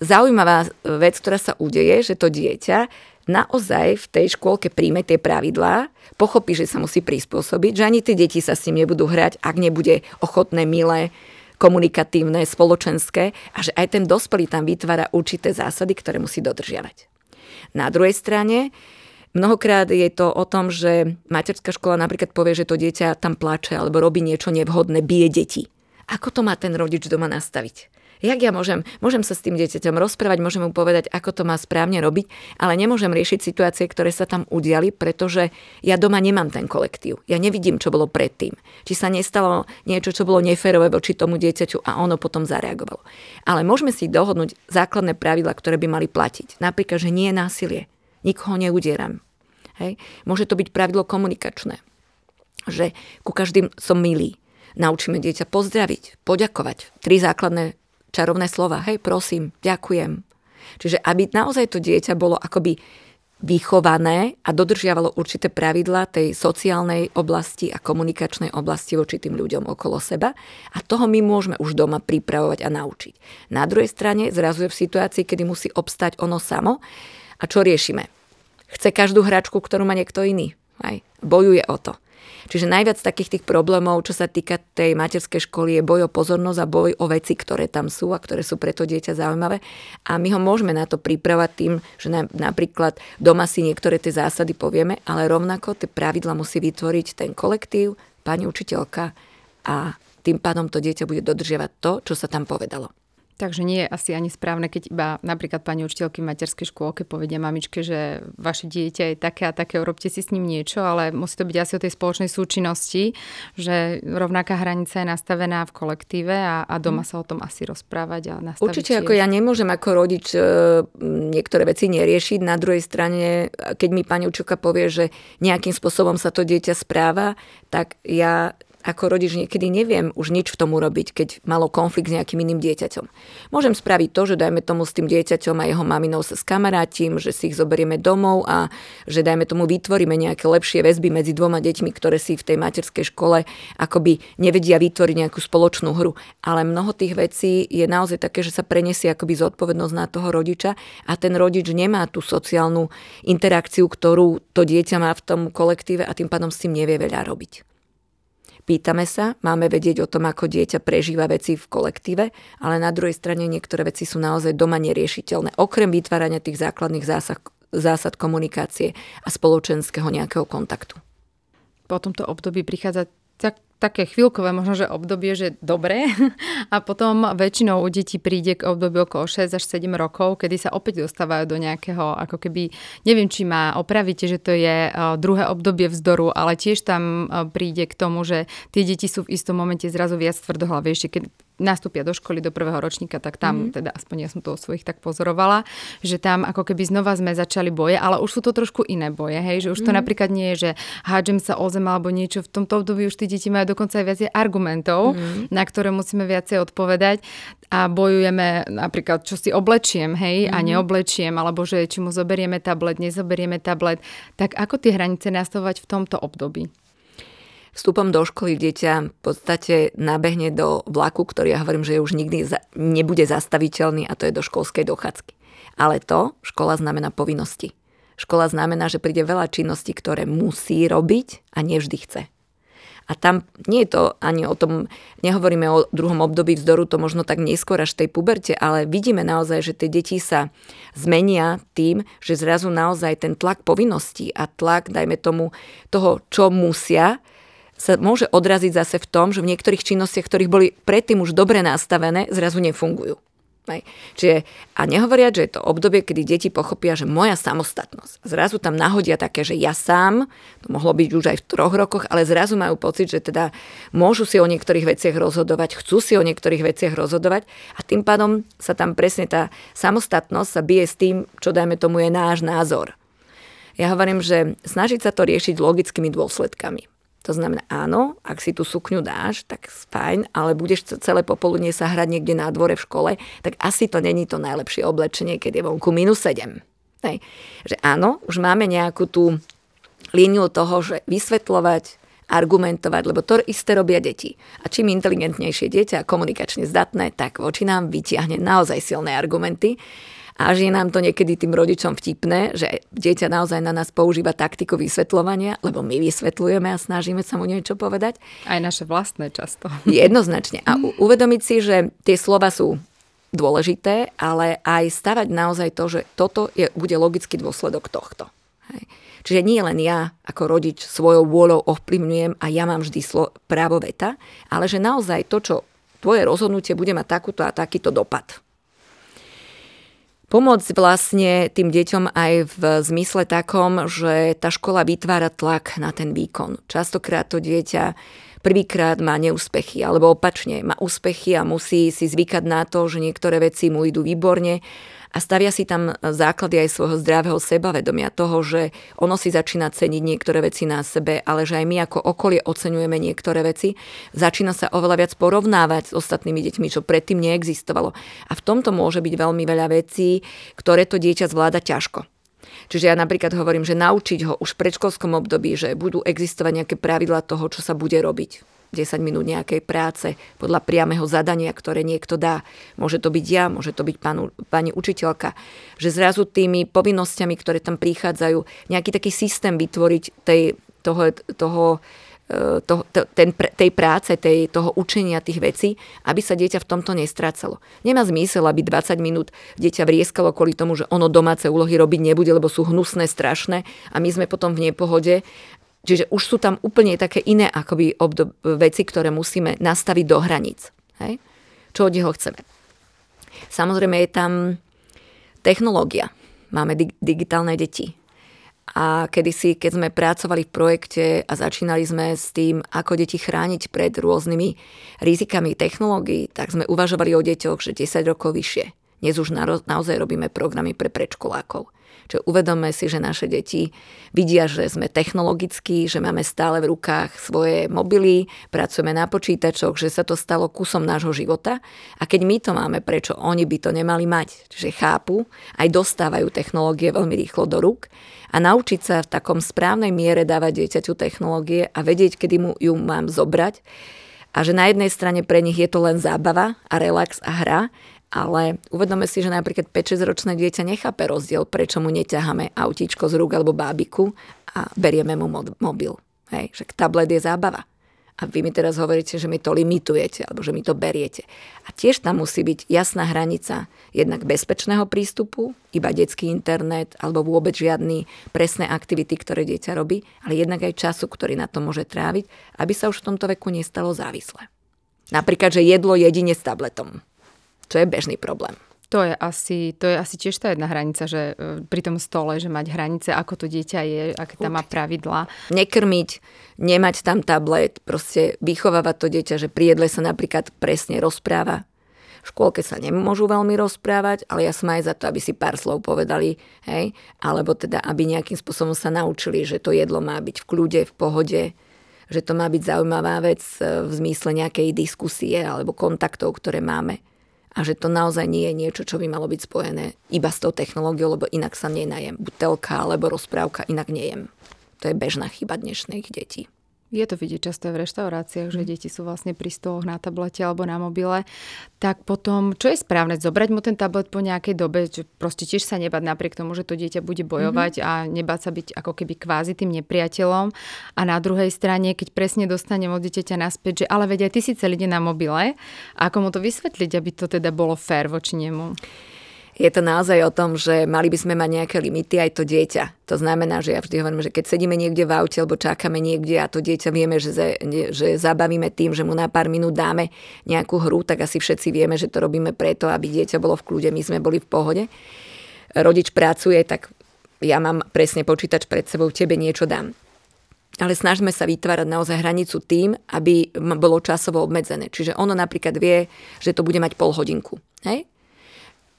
[SPEAKER 2] zaujímavá vec, ktorá sa udeje, že to dieťa naozaj v tej škôlke príjme tie pravidlá, pochopí, že sa musí prispôsobiť, že ani tie deti sa s ním nebudú hrať, ak nebude ochotné, milé, komunikatívne, spoločenské a že aj ten dospelý tam vytvára určité zásady, ktoré musí dodržiavať. Na druhej strane, mnohokrát je to o tom, že materská škola napríklad povie, že to dieťa tam plače alebo robí niečo nevhodné, bije deti. Ako to má ten rodič doma nastaviť? Jak ja môžem, môžem sa s tým dieťaťom rozprávať, môžem mu povedať, ako to má správne robiť, ale nemôžem riešiť situácie, ktoré sa tam udiali, pretože ja doma nemám ten kolektív. Ja nevidím, čo bolo predtým. Či sa nestalo niečo, čo bolo neférové voči tomu dieťaťu a ono potom zareagovalo. Ale môžeme si dohodnúť základné pravidla, ktoré by mali platiť. Napríklad, že nie je násilie. Nikoho neudieram. Hej. Môže to byť pravidlo komunikačné. Že ku každým som milý. Naučíme dieťa pozdraviť, poďakovať. Tri základné čarovné slova. Hej, prosím, ďakujem. Čiže aby naozaj to dieťa bolo akoby vychované a dodržiavalo určité pravidlá tej sociálnej oblasti a komunikačnej oblasti voči tým ľuďom okolo seba a toho my môžeme už doma pripravovať a naučiť. Na druhej strane zrazu je v situácii, kedy musí obstať ono samo a čo riešime? Chce každú hračku, ktorú má niekto iný. Aj, bojuje o to. Čiže najviac takých tých problémov, čo sa týka tej materskej školy, je boj o pozornosť a boj o veci, ktoré tam sú a ktoré sú pre to dieťa zaujímavé. A my ho môžeme na to pripravať tým, že napríklad doma si niektoré tie zásady povieme, ale rovnako tie pravidla musí vytvoriť ten kolektív, pani učiteľka a tým pádom to dieťa bude dodržiavať to, čo sa tam povedalo.
[SPEAKER 1] Takže nie je asi ani správne, keď iba napríklad pani učiteľky v materskej škôlke povedia mamičke, že vaše dieťa je také a také, urobte si s ním niečo, ale musí to byť asi o tej spoločnej súčinnosti, že rovnaká hranica je nastavená v kolektíve a, a doma mm. sa o tom asi rozprávať a nastaviť.
[SPEAKER 2] Určite ako ja nemôžem ako rodič e, niektoré veci neriešiť. Na druhej strane, keď mi pani učiteľka povie, že nejakým spôsobom sa to dieťa správa, tak ja ako rodič niekedy neviem už nič v tom urobiť, keď malo konflikt s nejakým iným dieťaťom. Môžem spraviť to, že dajme tomu s tým dieťaťom a jeho maminou sa skamarátim, že si ich zoberieme domov a že dajme tomu vytvoríme nejaké lepšie väzby medzi dvoma deťmi, ktoré si v tej materskej škole akoby nevedia vytvoriť nejakú spoločnú hru. Ale mnoho tých vecí je naozaj také, že sa preniesie akoby zodpovednosť na toho rodiča a ten rodič nemá tú sociálnu interakciu, ktorú to dieťa má v tom kolektíve a tým pádom s tým nevie veľa robiť. Pýtame sa, máme vedieť o tom, ako dieťa prežíva veci v kolektíve, ale na druhej strane niektoré veci sú naozaj doma neriešiteľné. Okrem vytvárania tých základných zásad, zásad komunikácie a spoločenského nejakého kontaktu.
[SPEAKER 1] Po tomto období prichádza tak také chvíľkové možno, že obdobie, že dobre. A potom väčšinou u detí príde k obdobiu okolo 6 až 7 rokov, kedy sa opäť dostávajú do nejakého, ako keby, neviem, či ma opravíte, že to je druhé obdobie vzdoru, ale tiež tam príde k tomu, že tie deti sú v istom momente zrazu viac tvrdohlavejšie, keď nastúpia do školy do prvého ročníka, tak tam, mm. teda aspoň ja som to o svojich tak pozorovala, že tam ako keby znova sme začali boje, ale už sú to trošku iné boje, hej, že už to mhm. napríklad nie je, že hádžem sa o zem alebo niečo, v tomto období už tí deti majú dokonca aj viacej argumentov, mm. na ktoré musíme viacej odpovedať a bojujeme napríklad, čo si oblečiem, hej, mm. a mhm. neoblečiem, alebo že či mu zoberieme tablet, nezoberieme tablet, tak ako tie hranice nastavovať v tomto období?
[SPEAKER 2] Vstupom do školy dieťa v podstate nabehne do vlaku, ktorý ja hovorím, že už nikdy za, nebude zastaviteľný a to je do školskej dochádzky. Ale to škola znamená povinnosti. Škola znamená, že príde veľa činností, ktoré musí robiť a nevždy chce. A tam nie je to ani o tom, nehovoríme o druhom období vzdoru, to možno tak neskôr až tej puberte, ale vidíme naozaj, že tie deti sa zmenia tým, že zrazu naozaj ten tlak povinností a tlak, dajme tomu, toho, čo musia, sa môže odraziť zase v tom, že v niektorých činnostiach, ktorých boli predtým už dobre nastavené, zrazu nefungujú. Hej. Čiže, a nehovoria, že je to obdobie, kedy deti pochopia, že moja samostatnosť. Zrazu tam nahodia také, že ja sám, to mohlo byť už aj v troch rokoch, ale zrazu majú pocit, že teda môžu si o niektorých veciach rozhodovať, chcú si o niektorých veciach rozhodovať a tým pádom sa tam presne tá samostatnosť sa bije s tým, čo dajme tomu je náš názor. Ja hovorím, že snažiť sa to riešiť logickými dôsledkami. To znamená, áno, ak si tú sukňu dáš, tak fajn, ale budeš celé popoludne sa hrať niekde na dvore v škole, tak asi to není to najlepšie oblečenie, keď je vonku minus 7. Hej. Že áno, už máme nejakú tú líniu toho, že vysvetľovať, argumentovať, lebo to isté robia deti. A čím inteligentnejšie dieťa a komunikačne zdatné, tak voči nám vytiahne naozaj silné argumenty a až je nám to niekedy tým rodičom vtipné, že dieťa naozaj na nás používa taktiku vysvetľovania, lebo my vysvetľujeme a snažíme sa mu niečo povedať.
[SPEAKER 1] Aj naše vlastné často.
[SPEAKER 2] Jednoznačne. A uvedomiť si, že tie slova sú dôležité, ale aj stavať naozaj to, že toto je, bude logický dôsledok tohto. Hej. Čiže nie len ja ako rodič svojou vôľou ovplyvňujem a ja mám vždy slo- právo veta, ale že naozaj to, čo tvoje rozhodnutie bude mať takúto a takýto dopad. Pomôcť vlastne tým deťom aj v zmysle takom, že tá škola vytvára tlak na ten výkon. Častokrát to dieťa prvýkrát má neúspechy, alebo opačne, má úspechy a musí si zvykať na to, že niektoré veci mu idú výborne a stavia si tam základy aj svojho zdravého sebavedomia, toho, že ono si začína ceniť niektoré veci na sebe, ale že aj my ako okolie oceňujeme niektoré veci, začína sa oveľa viac porovnávať s ostatnými deťmi, čo predtým neexistovalo. A v tomto môže byť veľmi veľa vecí, ktoré to dieťa zvláda ťažko. Čiže ja napríklad hovorím, že naučiť ho už v predškolskom období, že budú existovať nejaké pravidla toho, čo sa bude robiť. 10 minút nejakej práce podľa priameho zadania, ktoré niekto dá. Môže to byť ja, môže to byť panu, pani učiteľka. Že zrazu tými povinnosťami, ktoré tam prichádzajú, nejaký taký systém vytvoriť tej, toho, toho E, to, to, ten, tej práce, tej, toho učenia tých vecí, aby sa dieťa v tomto nestrácalo. Nemá zmysel, aby 20 minút dieťa vrieskalo kvôli tomu, že ono domáce úlohy robiť nebude, lebo sú hnusné, strašné a my sme potom v nepohode. Čiže už sú tam úplne také iné akoby obdob, veci, ktoré musíme nastaviť do hraníc. Hej? Čo od neho chceme. Samozrejme je tam technológia. Máme dig- digitálne deti a kedysi, keď sme pracovali v projekte a začínali sme s tým, ako deti chrániť pred rôznymi rizikami technológií, tak sme uvažovali o deťoch, že 10 rokov vyššie. Dnes už naozaj robíme programy pre predškolákov. Čiže uvedome si, že naše deti vidia, že sme technologickí, že máme stále v rukách svoje mobily, pracujeme na počítačoch, že sa to stalo kusom nášho života. A keď my to máme, prečo oni by to nemali mať? Čiže chápu, aj dostávajú technológie veľmi rýchlo do rúk a naučiť sa v takom správnej miere dávať dieťaťu technológie a vedieť, kedy mu ju mám zobrať. A že na jednej strane pre nich je to len zábava a relax a hra ale uvedome si, že napríklad 5-6 ročné dieťa nechápe rozdiel, prečo mu neťaháme autíčko z rúk alebo bábiku a berieme mu mobil. Hej, že tablet je zábava. A vy mi teraz hovoríte, že mi to limitujete alebo že mi to beriete. A tiež tam musí byť jasná hranica jednak bezpečného prístupu, iba detský internet alebo vôbec žiadny presné aktivity, ktoré dieťa robí, ale jednak aj času, ktorý na to môže tráviť, aby sa už v tomto veku nestalo závislé. Napríklad, že jedlo jedine s tabletom čo je bežný problém.
[SPEAKER 1] To je, asi, to je asi tiež tá jedna hranica, že e, pri tom stole, že mať hranice, ako to dieťa je, aké tam má pravidlá.
[SPEAKER 2] Nekrmiť, nemať tam tablet, proste vychovávať to dieťa, že pri jedle sa napríklad presne rozpráva. V škôlke sa nemôžu veľmi rozprávať, ale ja som aj za to, aby si pár slov povedali, hej, alebo teda, aby nejakým spôsobom sa naučili, že to jedlo má byť v kľude, v pohode, že to má byť zaujímavá vec e, v zmysle nejakej diskusie alebo kontaktov, ktoré máme a že to naozaj nie je niečo, čo by malo byť spojené iba s tou technológiou, lebo inak sa nenajem. Butelka alebo rozprávka, inak nejem. To je bežná chyba dnešných detí.
[SPEAKER 1] Je to vidieť často v reštauráciách, že mhm. deti sú vlastne pri stoloch na tablete alebo na mobile. Tak potom, čo je správne? Zobrať mu ten tablet po nejakej dobe, že proste tiež sa nebať napriek tomu, že to dieťa bude bojovať mm-hmm. a nebať sa byť ako keby kvázi tým nepriateľom. A na druhej strane, keď presne dostanem od dieťaťa naspäť, že ale aj ty si celý deň na mobile, ako mu to vysvetliť, aby to teda bolo fér voči nemu?
[SPEAKER 2] Je to naozaj o tom, že mali by sme mať nejaké limity aj to dieťa. To znamená, že ja vždy hovorím, že keď sedíme niekde v aute alebo čakáme niekde a to dieťa vieme, že, ze, že zabavíme tým, že mu na pár minút dáme nejakú hru, tak asi všetci vieme, že to robíme preto, aby dieťa bolo v kľude, my sme boli v pohode. Rodič pracuje, tak ja mám presne počítač pred sebou, tebe niečo dám. Ale snažme sa vytvárať naozaj hranicu tým, aby bolo časovo obmedzené. Čiže ono napríklad vie, že to bude mať pol hodinku. Hej?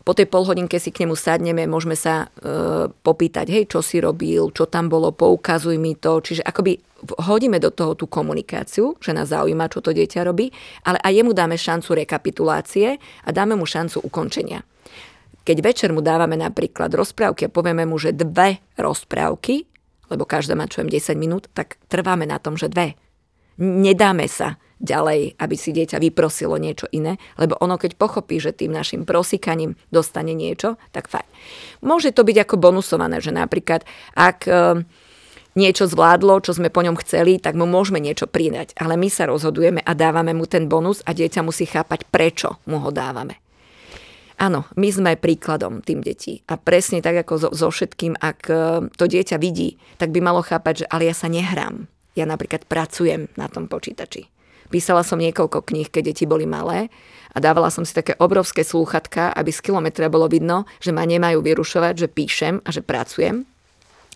[SPEAKER 2] Po tej polhodinke si k nemu sadneme, môžeme sa e, popýtať, hej, čo si robil, čo tam bolo, poukazuj mi to. Čiže akoby hodíme do toho tú komunikáciu, že nás zaujíma, čo to dieťa robí, ale aj jemu dáme šancu rekapitulácie a dáme mu šancu ukončenia. Keď večer mu dávame napríklad rozprávky a povieme mu, že dve rozprávky, lebo každá má čo 10 minút, tak trváme na tom, že dve. Nedáme sa ďalej, aby si dieťa vyprosilo niečo iné, lebo ono keď pochopí, že tým našim prosikaním dostane niečo, tak fajn. Môže to byť ako bonusované, že napríklad ak e, niečo zvládlo, čo sme po ňom chceli, tak mu môžeme niečo pridať. Ale my sa rozhodujeme a dávame mu ten bonus a dieťa musí chápať, prečo mu ho dávame. Áno, my sme príkladom tým detí. A presne tak ako so, so všetkým, ak e, to dieťa vidí, tak by malo chápať, že ale ja sa nehrám. Ja napríklad pracujem na tom počítači Písala som niekoľko kníh, keď deti boli malé a dávala som si také obrovské slúchatka, aby z kilometra bolo vidno, že ma nemajú vyrušovať, že píšem a že pracujem.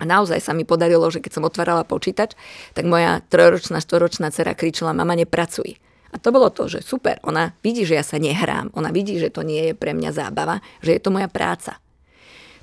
[SPEAKER 2] A naozaj sa mi podarilo, že keď som otvárala počítač, tak moja trojročná, štvoročná dcera kričala, mama, nepracuj. A to bolo to, že super, ona vidí, že ja sa nehrám, ona vidí, že to nie je pre mňa zábava, že je to moja práca.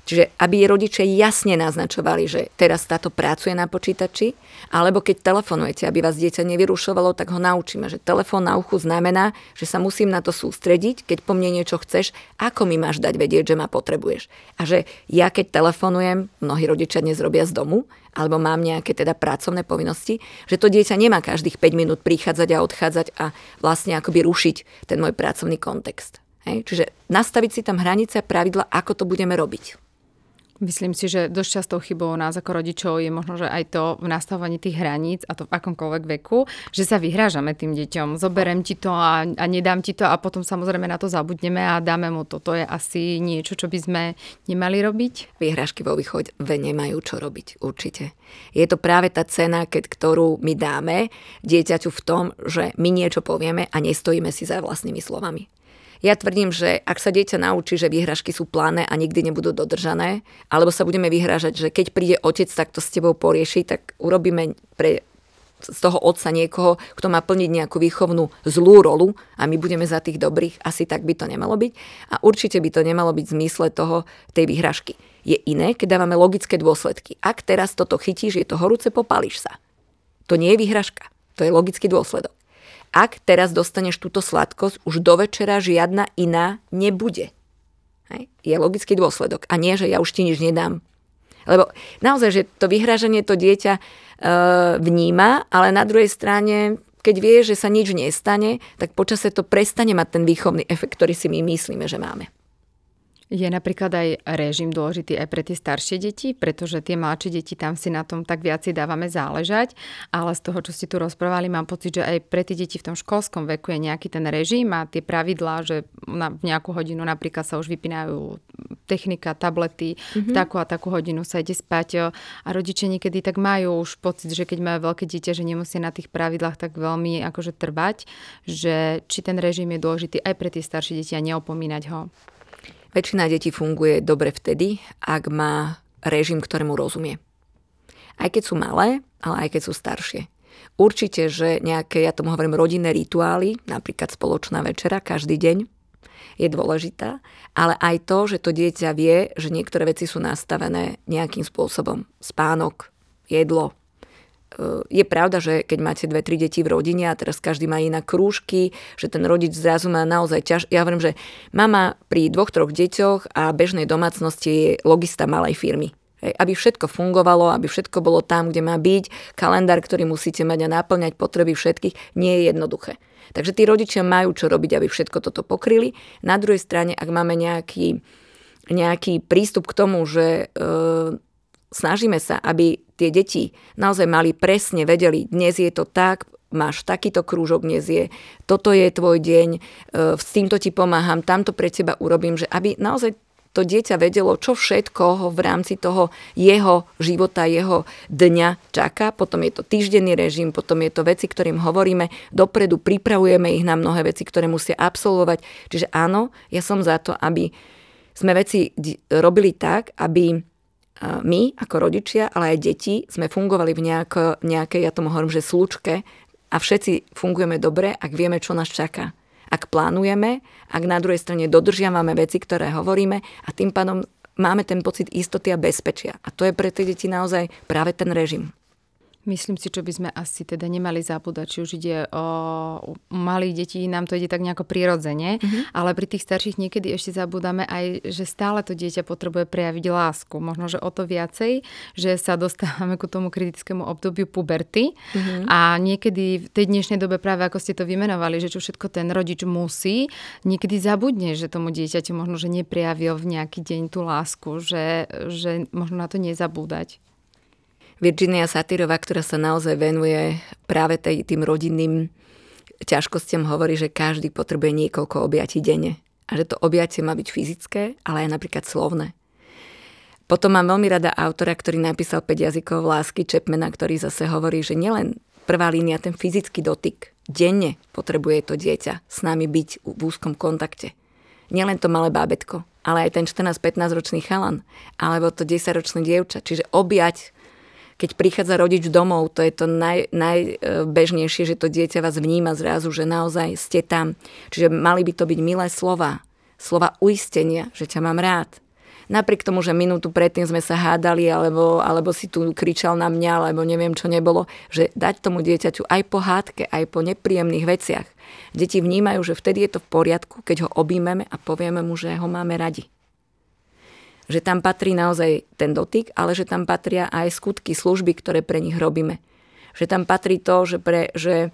[SPEAKER 2] Čiže aby rodičia jasne naznačovali, že teraz táto pracuje na počítači, alebo keď telefonujete, aby vás dieťa nevyrušovalo, tak ho naučíme, že telefón na uchu znamená, že sa musím na to sústrediť, keď po mne niečo chceš, ako mi máš dať vedieť, že ma potrebuješ. A že ja keď telefonujem, mnohí rodičia dnes robia z domu, alebo mám nejaké teda pracovné povinnosti, že to dieťa nemá každých 5 minút prichádzať a odchádzať a vlastne akoby rušiť ten môj pracovný kontext. Hej? Čiže nastaviť si tam hranice a pravidla, ako to budeme robiť.
[SPEAKER 1] Myslím si, že dosť častou chybou nás ako rodičov je možno, že aj to v nastavovaní tých hraníc a to v akomkoľvek veku, že sa vyhrážame tým deťom. Zoberem ti to a, a nedám ti to a potom samozrejme na to zabudneme a dáme mu to. To je asi niečo, čo by sme nemali robiť.
[SPEAKER 2] Vyhrážky vo východe nemajú čo robiť, určite. Je to práve tá cena, keď, ktorú my dáme dieťaťu v tom, že my niečo povieme a nestojíme si za vlastnými slovami. Ja tvrdím, že ak sa dieťa naučí, že výhražky sú pláne a nikdy nebudú dodržané, alebo sa budeme vyhrážať, že keď príde otec, tak to s tebou porieši, tak urobíme pre z toho otca niekoho, kto má plniť nejakú výchovnú zlú rolu a my budeme za tých dobrých, asi tak by to nemalo byť. A určite by to nemalo byť v zmysle toho, tej výhražky. Je iné, keď dávame logické dôsledky. Ak teraz toto chytíš, je to horúce, popališ sa. To nie je výhražka. To je logický dôsledok. Ak teraz dostaneš túto sladkosť, už do večera žiadna iná nebude. Hej? Je logický dôsledok. A nie, že ja už ti nič nedám. Lebo naozaj, že to vyhražanie to dieťa e, vníma, ale na druhej strane, keď vie, že sa nič nestane, tak počase to prestane mať ten výchovný efekt, ktorý si my myslíme, že máme.
[SPEAKER 1] Je napríklad aj režim dôležitý aj pre tie staršie deti, pretože tie mladšie deti tam si na tom tak viac dávame záležať, ale z toho, čo ste tu rozprávali, mám pocit, že aj pre tie deti v tom školskom veku je nejaký ten režim a tie pravidlá, že na nejakú hodinu napríklad sa už vypínajú technika, tablety, mm-hmm. v takú a takú hodinu sa ide spať a rodičia niekedy tak majú už pocit, že keď majú veľké dieťa, že nemusia na tých pravidlách tak veľmi akože trvať, že či ten režim je dôležitý aj pre tie staršie deti a neopomínať ho.
[SPEAKER 2] Väčšina detí funguje dobre vtedy, ak má režim, ktorému rozumie. Aj keď sú malé, ale aj keď sú staršie. Určite, že nejaké, ja tomu hovorím, rodinné rituály, napríklad spoločná večera každý deň, je dôležitá, ale aj to, že to dieťa vie, že niektoré veci sú nastavené nejakým spôsobom. Spánok, jedlo, je pravda, že keď máte dve, tri deti v rodine a teraz každý má iné krúžky, že ten rodič zrazu má naozaj ťaž... Ja hovorím, že mama pri dvoch, troch deťoch a bežnej domácnosti je logista malej firmy. Hej, aby všetko fungovalo, aby všetko bolo tam, kde má byť. Kalendár, ktorý musíte mať a náplňať potreby všetkých, nie je jednoduché. Takže tí rodičia majú čo robiť, aby všetko toto pokryli. Na druhej strane, ak máme nejaký, nejaký prístup k tomu, že e, snažíme sa, aby tie deti naozaj mali presne, vedeli, dnes je to tak, máš takýto krúžok dnes je, toto je tvoj deň, e, s týmto ti pomáham, tamto pre teba urobím, že aby naozaj to dieťa vedelo, čo všetko ho v rámci toho jeho života, jeho dňa čaká. Potom je to týždenný režim, potom je to veci, ktorým hovoríme dopredu, pripravujeme ich na mnohé veci, ktoré musia absolvovať. Čiže áno, ja som za to, aby sme veci robili tak, aby my ako rodičia, ale aj deti sme fungovali v nejako, nejakej, ja tomu hovorím, že slučke a všetci fungujeme dobre, ak vieme, čo nás čaká. Ak plánujeme, ak na druhej strane dodržiavame veci, ktoré hovoríme a tým pádom máme ten pocit istoty a bezpečia. A to je pre tie deti naozaj práve ten režim.
[SPEAKER 1] Myslím si, čo by sme asi teda nemali zabúdať, či už ide o malých detí, nám to ide tak nejako prirodzene, mm-hmm. ale pri tých starších niekedy ešte zabúdame aj, že stále to dieťa potrebuje prejaviť lásku. Možno, že o to viacej, že sa dostávame ku tomu kritickému obdobiu puberty mm-hmm. a niekedy v tej dnešnej dobe práve ako ste to vymenovali, že čo všetko ten rodič musí, niekedy zabudne, že tomu dieťaťu možno, že neprejavil v nejaký deň tú lásku, že, že možno na to nezabúdať.
[SPEAKER 2] Virginia Satyrová, ktorá sa naozaj venuje práve tej, tým rodinným ťažkostiam, hovorí, že každý potrebuje niekoľko objatí denne. A že to objatie má byť fyzické, ale aj napríklad slovné. Potom mám veľmi rada autora, ktorý napísal 5 jazykov lásky Čepmena, ktorý zase hovorí, že nielen prvá línia, ten fyzický dotyk, denne potrebuje to dieťa s nami byť v úzkom kontakte. Nielen to malé bábetko, ale aj ten 14-15 ročný chalan, alebo to 10 ročné dievča. Čiže objať, keď prichádza rodič domov, to je to naj, najbežnejšie, že to dieťa vás vníma zrazu, že naozaj ste tam. Čiže mali by to byť milé slova, slova uistenia, že ťa mám rád, napriek tomu, že minútu predtým sme sa hádali, alebo, alebo si tu kričal na mňa, alebo neviem čo nebolo, že dať tomu dieťaťu aj po hádke, aj po nepríjemných veciach. Deti vnímajú, že vtedy je to v poriadku, keď ho objímeme a povieme mu, že ho máme radi. Že tam patrí naozaj ten dotyk, ale že tam patria aj skutky, služby, ktoré pre nich robíme. Že tam patrí to, že, pre, že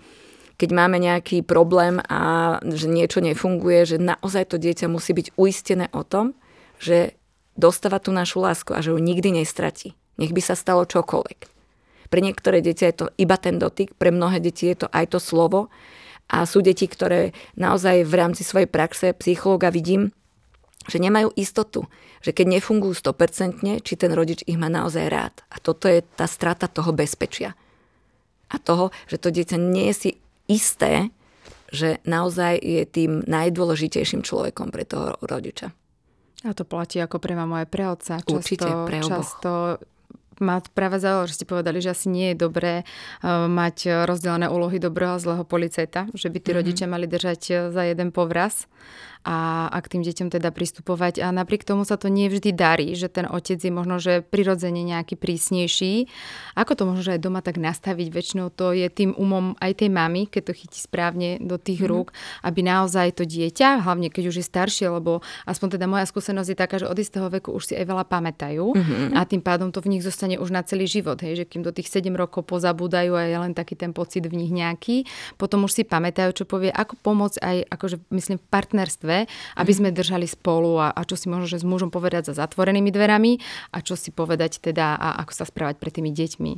[SPEAKER 2] keď máme nejaký problém a že niečo nefunguje, že naozaj to dieťa musí byť uistené o tom, že dostáva tú našu lásku a že ju nikdy nestratí. Nech by sa stalo čokoľvek. Pre niektoré deti je to iba ten dotyk, pre mnohé deti je to aj to slovo a sú deti, ktoré naozaj v rámci svojej praxe psychológa vidím, že nemajú istotu, že keď nefungujú 100%, či ten rodič ich má naozaj rád. A toto je tá strata toho bezpečia. A toho, že to dieťa nie je si isté, že naozaj je tým najdôležitejším človekom pre toho rodiča.
[SPEAKER 1] A to platí ako pre mamu aj pre otca.
[SPEAKER 2] Často, Určite, pre oboch.
[SPEAKER 1] Často ma práve zaujalo, že ste povedali, že asi nie je dobré uh, mať rozdelené úlohy dobrého a zlého policajta, že by tí mm-hmm. rodičia mali držať za jeden povraz a, a k tým deťom teda pristupovať. A napriek tomu sa to nie vždy darí, že ten otec je možno, že prirodzene nejaký prísnejší. Ako to možno, že aj doma tak nastaviť? Väčšinou to je tým umom aj tej mamy, keď to chytí správne do tých mm. rúk, aby naozaj to dieťa, hlavne keď už je staršie, lebo aspoň teda moja skúsenosť je taká, že od istého veku už si aj veľa pamätajú mm-hmm. a tým pádom to v nich zostane už na celý život. Hej, že kým do tých 7 rokov pozabúdajú a je len taký ten pocit v nich nejaký, potom už si pamätajú, čo povie, ako pomôcť aj akože, myslím, v partnerstve aby sme držali spolu a, a čo si možno, že s mužom povedať za zatvorenými dverami a čo si povedať teda a ako sa správať pre tými deťmi.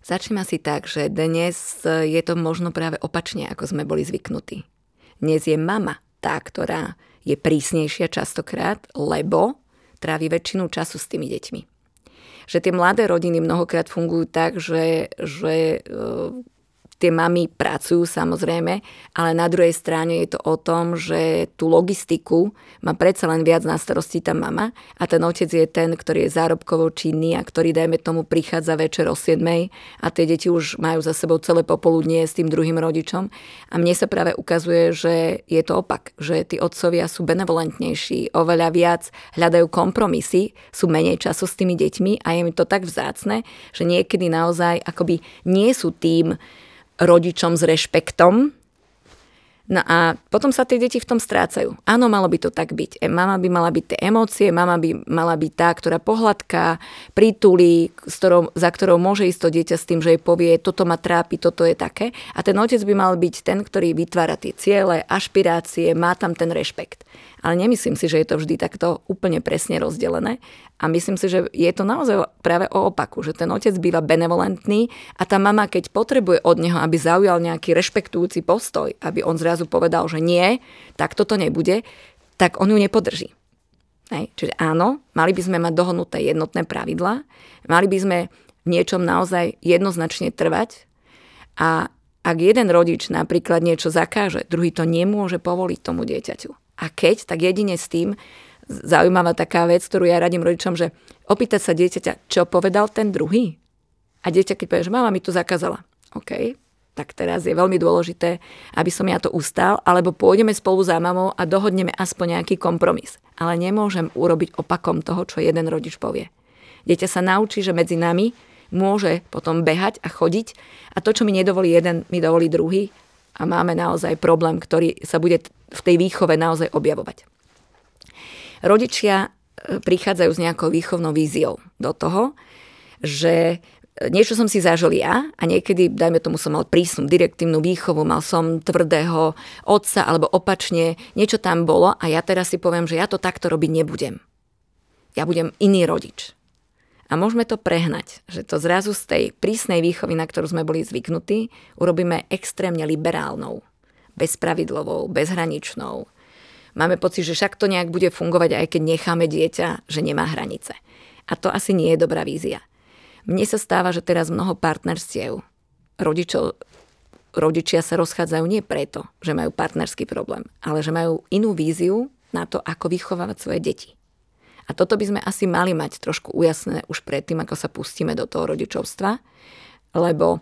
[SPEAKER 2] Začneme si tak, že dnes je to možno práve opačne, ako sme boli zvyknutí. Dnes je mama tá, ktorá je prísnejšia častokrát, lebo trávi väčšinu času s tými deťmi. Že tie mladé rodiny mnohokrát fungujú tak, že, že Tie mamy pracujú samozrejme, ale na druhej strane je to o tom, že tú logistiku má predsa len viac na starosti tá mama a ten otec je ten, ktorý je zárobkovo činný a ktorý, dajme tomu, prichádza večer o 7 a tie deti už majú za sebou celé popoludnie s tým druhým rodičom. A mne sa práve ukazuje, že je to opak, že tí otcovia sú benevolentnejší, oveľa viac hľadajú kompromisy, sú menej času s tými deťmi a je mi to tak vzácne, že niekedy naozaj akoby nie sú tým, rodičom s rešpektom. No a potom sa tie deti v tom strácajú. Áno, malo by to tak byť. E, mama by mala byť tie emócie, mama by mala byť tá, ktorá pohľadká, ktorou, za ktorou môže ísť to dieťa s tým, že jej povie, toto ma trápi, toto je také. A ten otec by mal byť ten, ktorý vytvára tie ciele, ašpirácie, má tam ten rešpekt. Ale nemyslím si, že je to vždy takto úplne presne rozdelené. A myslím si, že je to naozaj práve o opaku, že ten otec býva benevolentný a tá mama, keď potrebuje od neho, aby zaujal nejaký rešpektujúci postoj, aby on zrazu povedal, že nie, tak toto nebude, tak on ju nepodrží. Hej. Čiže áno, mali by sme mať dohodnuté jednotné pravidlá, mali by sme v niečom naozaj jednoznačne trvať a ak jeden rodič napríklad niečo zakáže, druhý to nemôže povoliť tomu dieťaťu. A keď, tak jedine s tým, zaujímavá taká vec, ktorú ja radím rodičom, že opýtať sa dieťaťa, čo povedal ten druhý. A dieťa, keď povie, že mama mi to zakázala. OK, tak teraz je veľmi dôležité, aby som ja to ustal, alebo pôjdeme spolu za mamou a dohodneme aspoň nejaký kompromis. Ale nemôžem urobiť opakom toho, čo jeden rodič povie. Dieťa sa naučí, že medzi nami môže potom behať a chodiť a to, čo mi nedovolí jeden, mi dovolí druhý a máme naozaj problém, ktorý sa bude v tej výchove naozaj objavovať. Rodičia e, prichádzajú s nejakou výchovnou víziou do toho, že niečo som si zažil ja a niekedy, dajme tomu, som mal prísnu direktívnu výchovu, mal som tvrdého otca alebo opačne, niečo tam bolo a ja teraz si poviem, že ja to takto robiť nebudem. Ja budem iný rodič. A môžeme to prehnať, že to zrazu z tej prísnej výchovy, na ktorú sme boli zvyknutí, urobíme extrémne liberálnou, bezpravidlovou, bezhraničnou. Máme pocit, že však to nejak bude fungovať, aj keď necháme dieťa, že nemá hranice. A to asi nie je dobrá vízia. Mne sa stáva, že teraz mnoho partnerstiev rodičov rodičia sa rozchádzajú nie preto, že majú partnerský problém, ale že majú inú víziu na to, ako vychovávať svoje deti. A toto by sme asi mali mať trošku ujasnené už predtým, ako sa pustíme do toho rodičovstva, lebo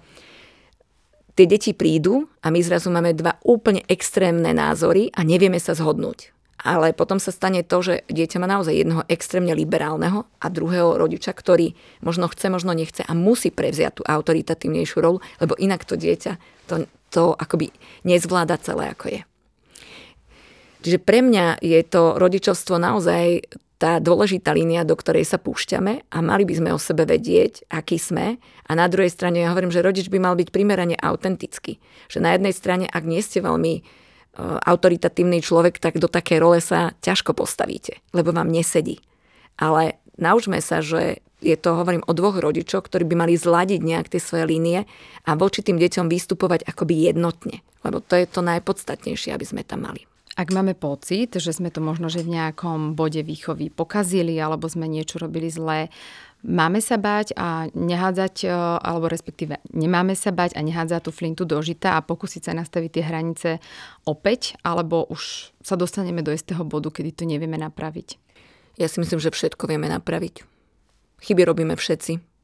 [SPEAKER 2] tie deti prídu a my zrazu máme dva úplne extrémne názory a nevieme sa zhodnúť. Ale potom sa stane to, že dieťa má naozaj jedného extrémne liberálneho a druhého rodiča, ktorý možno chce, možno nechce a musí prevziať tú autoritatívnejšiu rolu, lebo inak to dieťa to, to akoby nezvláda celé, ako je. Čiže pre mňa je to rodičovstvo naozaj tá dôležitá línia, do ktorej sa púšťame a mali by sme o sebe vedieť, aký sme. A na druhej strane ja hovorím, že rodič by mal byť primerane autentický. Že na jednej strane, ak nie ste veľmi E, autoritatívny človek, tak do také role sa ťažko postavíte, lebo vám nesedí. Ale naučme sa, že je to, hovorím, o dvoch rodičoch, ktorí by mali zladiť nejak tie svoje línie a voči tým deťom vystupovať akoby jednotne. Lebo to je to najpodstatnejšie, aby sme tam mali.
[SPEAKER 1] Ak máme pocit, že sme to možno že v nejakom bode výchovy pokazili alebo sme niečo robili zlé, Máme sa bať a nehádzať, e, alebo respektíve nemáme sa bať a nehádzať tú flintu do žita a pokúsiť sa nastaviť tie hranice opäť, alebo už sa dostaneme do istého bodu, kedy to nevieme napraviť?
[SPEAKER 2] Ja si myslím, že všetko vieme napraviť. Chyby robíme všetci.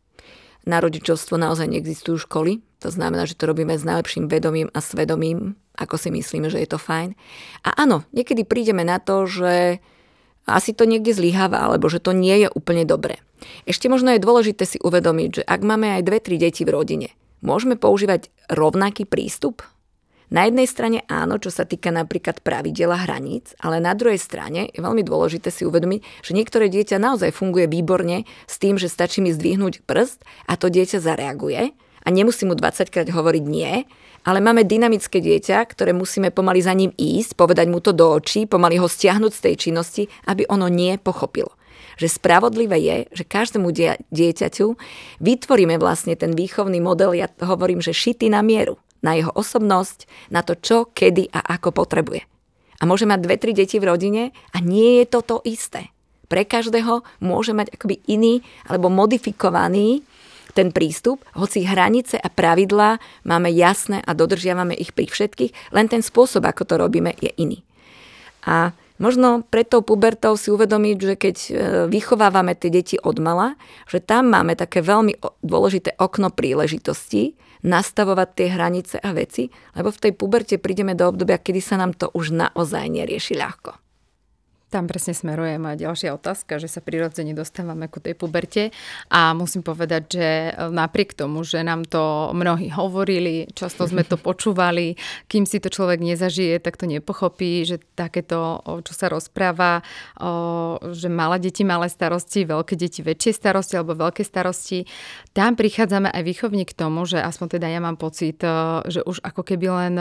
[SPEAKER 2] Na rodičovstvo naozaj neexistujú školy, to znamená, že to robíme s najlepším vedomím a svedomím, ako si myslíme, že je to fajn. A áno, niekedy prídeme na to, že asi to niekde zlyháva, alebo že to nie je úplne dobré. Ešte možno je dôležité si uvedomiť, že ak máme aj dve, tri deti v rodine, môžeme používať rovnaký prístup? Na jednej strane áno, čo sa týka napríklad pravidel a hraníc, ale na druhej strane je veľmi dôležité si uvedomiť, že niektoré dieťa naozaj funguje výborne s tým, že stačí mi zdvihnúť prst a to dieťa zareaguje. A nemusím mu 20 krát hovoriť nie, ale máme dynamické dieťa, ktoré musíme pomaly za ním ísť, povedať mu to do očí, pomaly ho stiahnuť z tej činnosti, aby ono nie pochopilo. Že spravodlivé je, že každému dieťaťu vytvoríme vlastne ten výchovný model, ja hovorím, že šitý na mieru, na jeho osobnosť, na to, čo, kedy a ako potrebuje. A môže mať dve, tri deti v rodine a nie je to to isté. Pre každého môže mať akoby iný alebo modifikovaný ten prístup, hoci hranice a pravidlá máme jasné a dodržiavame ich pri všetkých, len ten spôsob, ako to robíme, je iný. A možno pred tou pubertou si uvedomiť, že keď e, vychovávame tie deti od mala, že tam máme také veľmi dôležité okno príležitosti nastavovať tie hranice a veci, lebo v tej puberte prídeme do obdobia, kedy sa nám to už naozaj nerieši ľahko.
[SPEAKER 1] Tam presne smeruje moja ďalšia otázka, že sa prirodzene dostávame ku tej puberte. A musím povedať, že napriek tomu, že nám to mnohí hovorili, často sme to počúvali, kým si to človek nezažije, tak to nepochopí, že takéto, čo sa rozpráva, že malé deti malé starosti, veľké deti väčšie starosti alebo veľké starosti, tam prichádzame aj výchovne k tomu, že aspoň teda ja mám pocit, že už ako keby len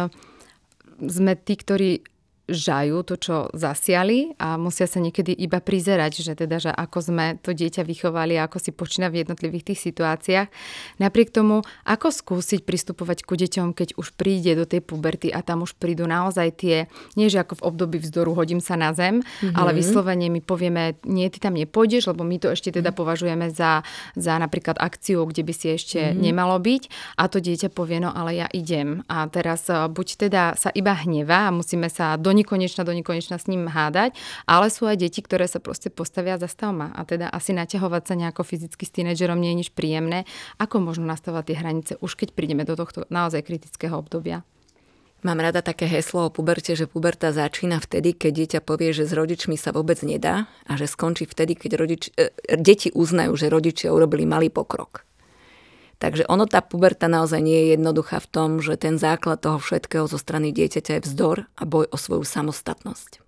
[SPEAKER 1] sme tí, ktorí žajú to, čo zasiali a musia sa niekedy iba prizerať, že teda, že ako sme to dieťa vychovali a ako si počína v jednotlivých tých situáciách. Napriek tomu, ako skúsiť pristupovať ku deťom, keď už príde do tej puberty a tam už prídu naozaj tie, nie že ako v období vzdoru hodím sa na zem, mm-hmm. ale vyslovene my povieme, nie, ty tam nepôjdeš, lebo my to ešte teda mm-hmm. považujeme za, za napríklad akciu, kde by si ešte mm-hmm. nemalo byť a to dieťa povie, no ale ja idem. A teraz eh, buď teda sa iba hneva a musíme sa do nekonečna, do nekonečna s ním hádať, ale sú aj deti, ktoré sa proste postavia za stavma a teda asi naťahovať sa nejako fyzicky s tínedžerom nie je nič príjemné. Ako možno nastavať tie hranice už keď prídeme do tohto naozaj kritického obdobia?
[SPEAKER 2] Mám rada také heslo o puberte, že puberta začína vtedy, keď dieťa povie, že s rodičmi sa vôbec nedá a že skončí vtedy, keď rodič, e, deti uznajú, že rodičia urobili malý pokrok. Takže ono, tá puberta naozaj nie je jednoduchá v tom, že ten základ toho všetkého zo strany dieťaťa je vzdor a boj o svoju samostatnosť.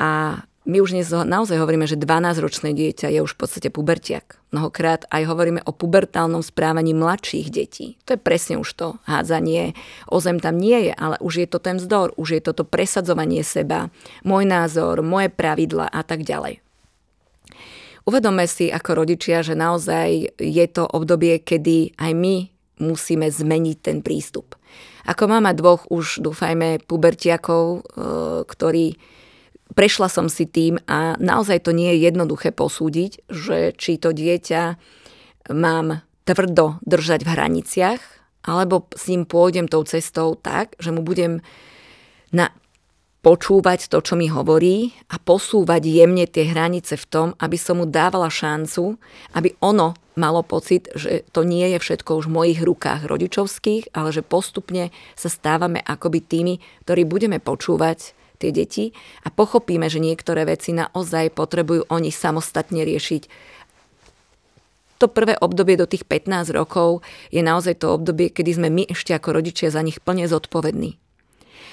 [SPEAKER 2] A my už dnes naozaj hovoríme, že 12-ročné dieťa je už v podstate pubertiak. Mnohokrát aj hovoríme o pubertálnom správaní mladších detí. To je presne už to hádzanie. O zem tam nie je, ale už je to ten vzdor, už je toto presadzovanie seba, môj názor, moje pravidla a tak ďalej. Uvedome si ako rodičia, že naozaj je to obdobie, kedy aj my musíme zmeniť ten prístup. Ako mama dvoch už, dúfajme, pubertiakov, e, ktorí prešla som si tým a naozaj to nie je jednoduché posúdiť, že či to dieťa mám tvrdo držať v hraniciach alebo s ním pôjdem tou cestou tak, že mu budem na, počúvať to, čo mi hovorí a posúvať jemne tie hranice v tom, aby som mu dávala šancu, aby ono malo pocit, že to nie je všetko už v mojich rukách rodičovských, ale že postupne sa stávame akoby tými, ktorí budeme počúvať tie deti a pochopíme, že niektoré veci naozaj potrebujú oni samostatne riešiť. To prvé obdobie do tých 15 rokov je naozaj to obdobie, kedy sme my ešte ako rodičia za nich plne zodpovední.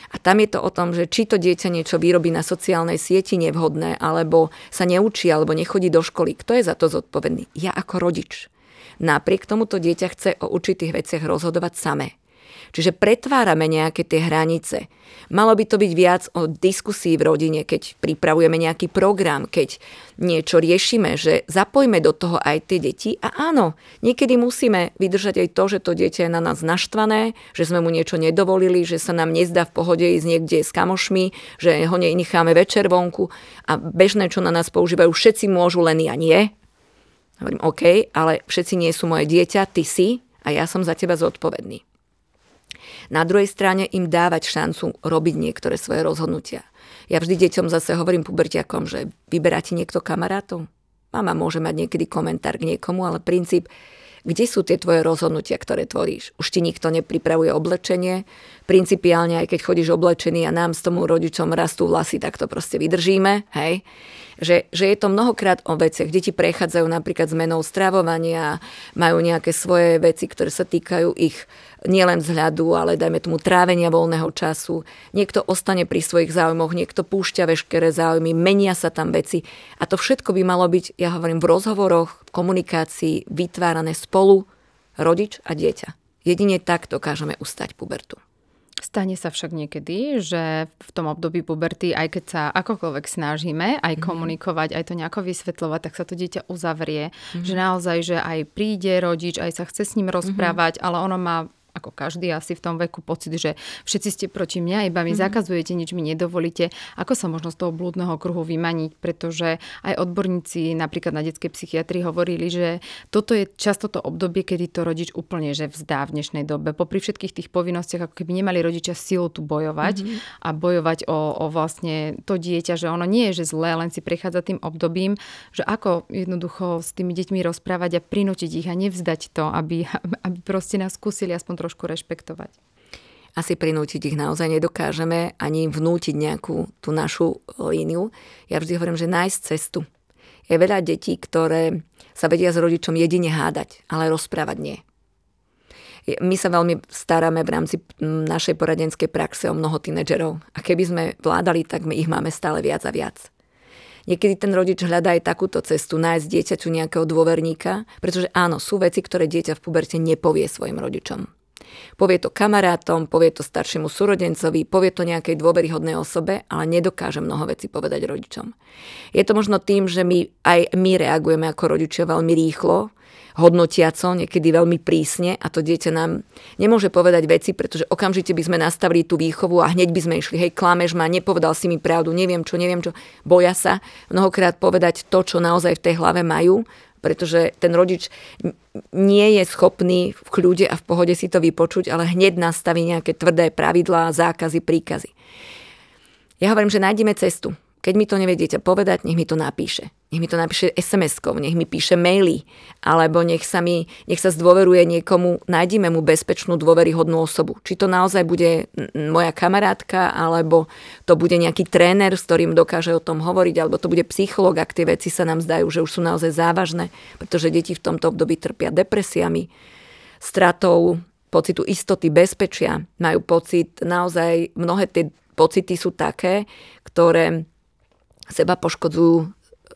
[SPEAKER 2] A tam je to o tom, že či to dieťa niečo vyrobí na sociálnej sieti nevhodné, alebo sa neučí, alebo nechodí do školy. Kto je za to zodpovedný? Ja ako rodič. Napriek tomu to dieťa chce o určitých veciach rozhodovať samé. Čiže pretvárame nejaké tie hranice. Malo by to byť viac o diskusii v rodine, keď pripravujeme nejaký program, keď niečo riešime, že zapojme do toho aj tie deti. A áno, niekedy musíme vydržať aj to, že to dieťa je na nás naštvané, že sme mu niečo nedovolili, že sa nám nezdá v pohode ísť niekde s kamošmi, že ho nenecháme večer vonku a bežné, čo na nás používajú, všetci môžu, len ja nie. Hovorím, OK, ale všetci nie sú moje dieťa, ty si a ja som za teba zodpovedný. Na druhej strane im dávať šancu robiť niektoré svoje rozhodnutia. Ja vždy deťom zase hovorím pubertiakom, že vyberáte niekto kamarátov? Mama môže mať niekedy komentár k niekomu, ale princíp, kde sú tie tvoje rozhodnutia, ktoré tvoríš? Už ti nikto nepripravuje oblečenie. Principiálne, aj keď chodíš oblečený a nám s tomu rodičom rastú vlasy, tak to proste vydržíme. Hej? Že, že je to mnohokrát o veciach. Deti prechádzajú napríklad zmenou stravovania, majú nejaké svoje veci, ktoré sa týkajú ich nielen vzhľadu, ale dajme tomu trávenia voľného času. Niekto ostane pri svojich záujmoch, niekto púšťa veškeré záujmy, menia sa tam veci. A to všetko by malo byť, ja hovorím, v rozhovoroch, v komunikácii vytvárané spolu rodič a dieťa. Jedine tak dokážeme ustať pubertu.
[SPEAKER 1] Stane sa však niekedy, že v tom období puberty, aj keď sa akokoľvek snažíme aj mhm. komunikovať, aj to nejako vysvetľovať, tak sa to dieťa uzavrie. Mm-hmm. Že naozaj, že aj príde rodič, aj sa chce s ním rozprávať, mm-hmm. ale ono má ako každý asi v tom veku pocit, že všetci ste proti mňa, iba mi mm-hmm. zakazujete, nič mi nedovolíte. Ako sa možno z toho blúdneho kruhu vymaniť? Pretože aj odborníci napríklad na detskej psychiatrii hovorili, že toto je často to obdobie, kedy to rodič úplne že vzdá v dnešnej dobe. Popri všetkých tých povinnostiach, ako keby nemali rodičia silu tu bojovať mm-hmm. a bojovať o, o vlastne to dieťa, že ono nie je, že zlé, len si prechádza tým obdobím, že ako jednoducho s tými deťmi rozprávať a prinútiť ich a nevzdať to, aby, aby proste nás skúsili aspoň trošku rešpektovať.
[SPEAKER 2] Asi prinútiť ich naozaj nedokážeme, ani im vnútiť nejakú tú našu líniu. Ja vždy hovorím, že nájsť cestu. Je veľa detí, ktoré sa vedia s rodičom jedine hádať, ale rozprávať nie. My sa veľmi staráme v rámci našej poradenskej praxe o mnoho tínedžerov. A keby sme vládali, tak my ich máme stále viac a viac. Niekedy ten rodič hľadá aj takúto cestu, nájsť dieťaťu nejakého dôverníka, pretože áno, sú veci, ktoré dieťa v puberte nepovie svojim rodičom. Povie to kamarátom, povie to staršiemu súrodencovi, povie to nejakej dôveryhodnej osobe, ale nedokáže mnoho vecí povedať rodičom. Je to možno tým, že my aj my reagujeme ako rodičia veľmi rýchlo, hodnotiaco, niekedy veľmi prísne a to dieťa nám nemôže povedať veci, pretože okamžite by sme nastavili tú výchovu a hneď by sme išli, hej, klameš ma, nepovedal si mi pravdu, neviem čo, neviem čo, boja sa mnohokrát povedať to, čo naozaj v tej hlave majú, pretože ten rodič nie je schopný v kľude a v pohode si to vypočuť, ale hneď nastaví nejaké tvrdé pravidlá, zákazy, príkazy. Ja hovorím, že nájdeme cestu. Keď mi to nevie dieťa povedať, nech mi to napíše. Nech mi to napíše SMS-kou, nech mi píše maily, alebo nech sa, mi, nech sa zdôveruje niekomu, nájdime mu bezpečnú, dôveryhodnú osobu. Či to naozaj bude moja kamarátka, alebo to bude nejaký tréner, s ktorým dokáže o tom hovoriť, alebo to bude psycholog, ak tie veci sa nám zdajú, že už sú naozaj závažné, pretože deti v tomto období trpia depresiami, stratou pocitu istoty, bezpečia, majú pocit, naozaj mnohé tie pocity sú také, ktoré seba poškodzujú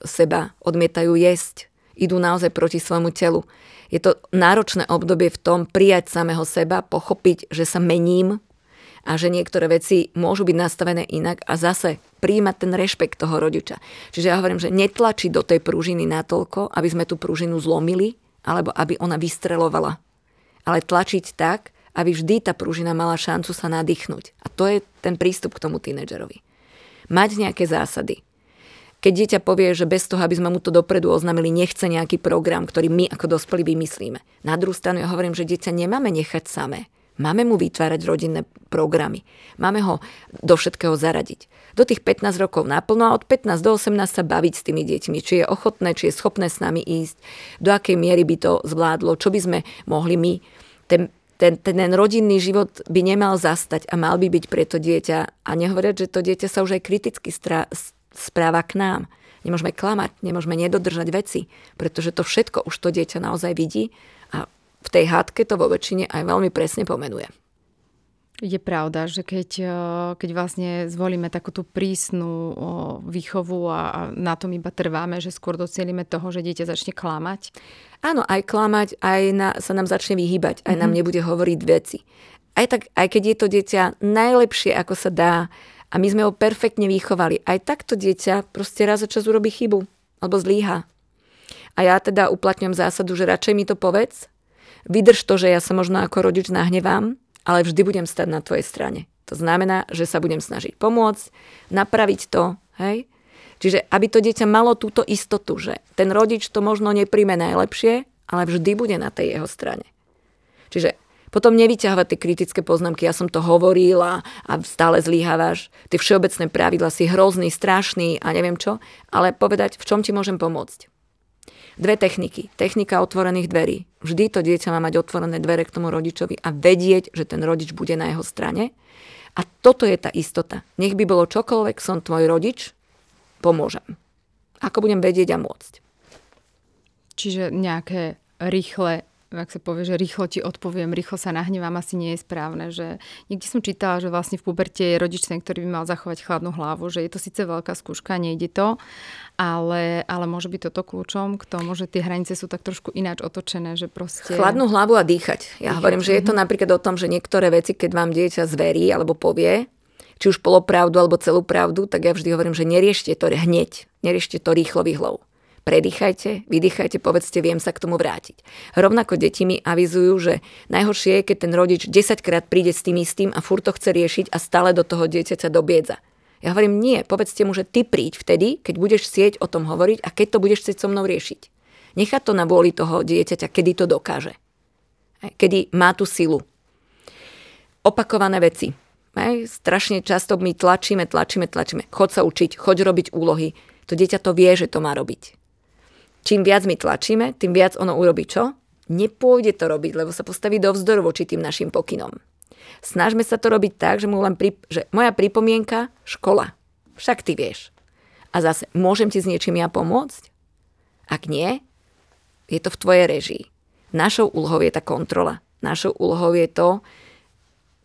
[SPEAKER 2] seba, odmietajú jesť, idú naozaj proti svojmu telu. Je to náročné obdobie v tom prijať samého seba, pochopiť, že sa mením a že niektoré veci môžu byť nastavené inak a zase príjmať ten rešpekt toho rodiča. Čiže ja hovorím, že netlačiť do tej prúžiny natoľko, aby sme tú prúžinu zlomili, alebo aby ona vystrelovala. Ale tlačiť tak, aby vždy tá prúžina mala šancu sa nadýchnuť. A to je ten prístup k tomu tínedžerovi. Mať nejaké zásady keď dieťa povie, že bez toho, aby sme mu to dopredu oznámili, nechce nejaký program, ktorý my ako dospelí vymyslíme. Na druhú stranu ja hovorím, že dieťa nemáme nechať samé. Máme mu vytvárať rodinné programy. Máme ho do všetkého zaradiť. Do tých 15 rokov naplno a od 15 do 18 sa baviť s tými deťmi. Či je ochotné, či je schopné s nami ísť, do akej miery by to zvládlo, čo by sme mohli my. Ten, ten, ten, ten rodinný život by nemal zastať a mal by byť pre to dieťa. A nehovoriať, že to dieťa sa už aj kriticky strá, správa k nám. Nemôžeme klamať, nemôžeme nedodržať veci, pretože to všetko už to dieťa naozaj vidí a v tej hádke to vo väčšine aj veľmi presne pomenuje.
[SPEAKER 1] Je pravda, že keď, eh, keď vlastne zvolíme takú tú prísnu výchovu a na tom iba trváme, že skôr docielime toho, že dieťa začne klamať?
[SPEAKER 2] Áno, aj klamať, aj na, sa nám začne vyhýbať, aj mm-hmm. nám mhm. nebude hovoriť veci. Aj, tak, aj keď je to dieťa najlepšie, ako sa dá, a my sme ho perfektne vychovali. Aj takto dieťa proste raz za čas urobí chybu alebo zlíha. A ja teda uplatňujem zásadu, že radšej mi to povedz, vydrž to, že ja sa možno ako rodič nahnevám, ale vždy budem stať na tvojej strane. To znamená, že sa budem snažiť pomôcť, napraviť to, hej? Čiže aby to dieťa malo túto istotu, že ten rodič to možno nepríjme najlepšie, ale vždy bude na tej jeho strane. Čiže potom nevyťahovať tie kritické poznámky, ja som to hovorila a stále zlíhavaš. Tie všeobecné pravidla si hrozný, strašný a neviem čo, ale povedať, v čom ti môžem pomôcť. Dve techniky. Technika otvorených dverí. Vždy to dieťa má mať otvorené dvere k tomu rodičovi a vedieť, že ten rodič bude na jeho strane. A toto je tá istota. Nech by bolo čokoľvek, som tvoj rodič, pomôžem. Ako budem vedieť a môcť.
[SPEAKER 1] Čiže nejaké rýchle ak sa povie, že rýchlo ti odpoviem, rýchlo sa nahnevám, asi nie je správne. Že niekde som čítala, že vlastne v puberte je rodič ten, ktorý by mal zachovať chladnú hlavu, že je to síce veľká skúška, nejde to, ale, ale môže byť toto kľúčom k tomu, že tie hranice sú tak trošku ináč otočené, že proste...
[SPEAKER 2] Chladnú hlavu a dýchať. Ja dýchať. hovorím, že je to mhm. napríklad o tom, že niektoré veci, keď vám dieťa zverí alebo povie, či už polopravdu alebo celú pravdu, tak ja vždy hovorím, že neriešte to hneď, neriešte to rýchlo výhľou predýchajte, vydýchajte, povedzte, viem sa k tomu vrátiť. Rovnako deti mi avizujú, že najhoršie je, keď ten rodič 10 krát príde s tým istým a furt to chce riešiť a stále do toho dieťaťa dobiedza. Ja hovorím, nie, povedzte mu, že ty príď vtedy, keď budeš chcieť o tom hovoriť a keď to budeš chcieť so mnou riešiť. Nechať to na vôli toho dieťaťa, kedy to dokáže. Kedy má tú silu. Opakované veci. Strašne často my tlačíme, tlačíme, tlačíme. Chod sa učiť, choď robiť úlohy. To dieťa to vie, že to má robiť čím viac my tlačíme, tým viac ono urobí čo? Nepôjde to robiť, lebo sa postaví do vzdoru voči tým našim pokynom. Snažme sa to robiť tak, že mu len pri, že moja pripomienka, škola. Však ty vieš. A zase, môžem ti s niečím ja pomôcť? Ak nie, je to v tvojej režii. Našou úlohou je tá kontrola. Našou úlohou je to,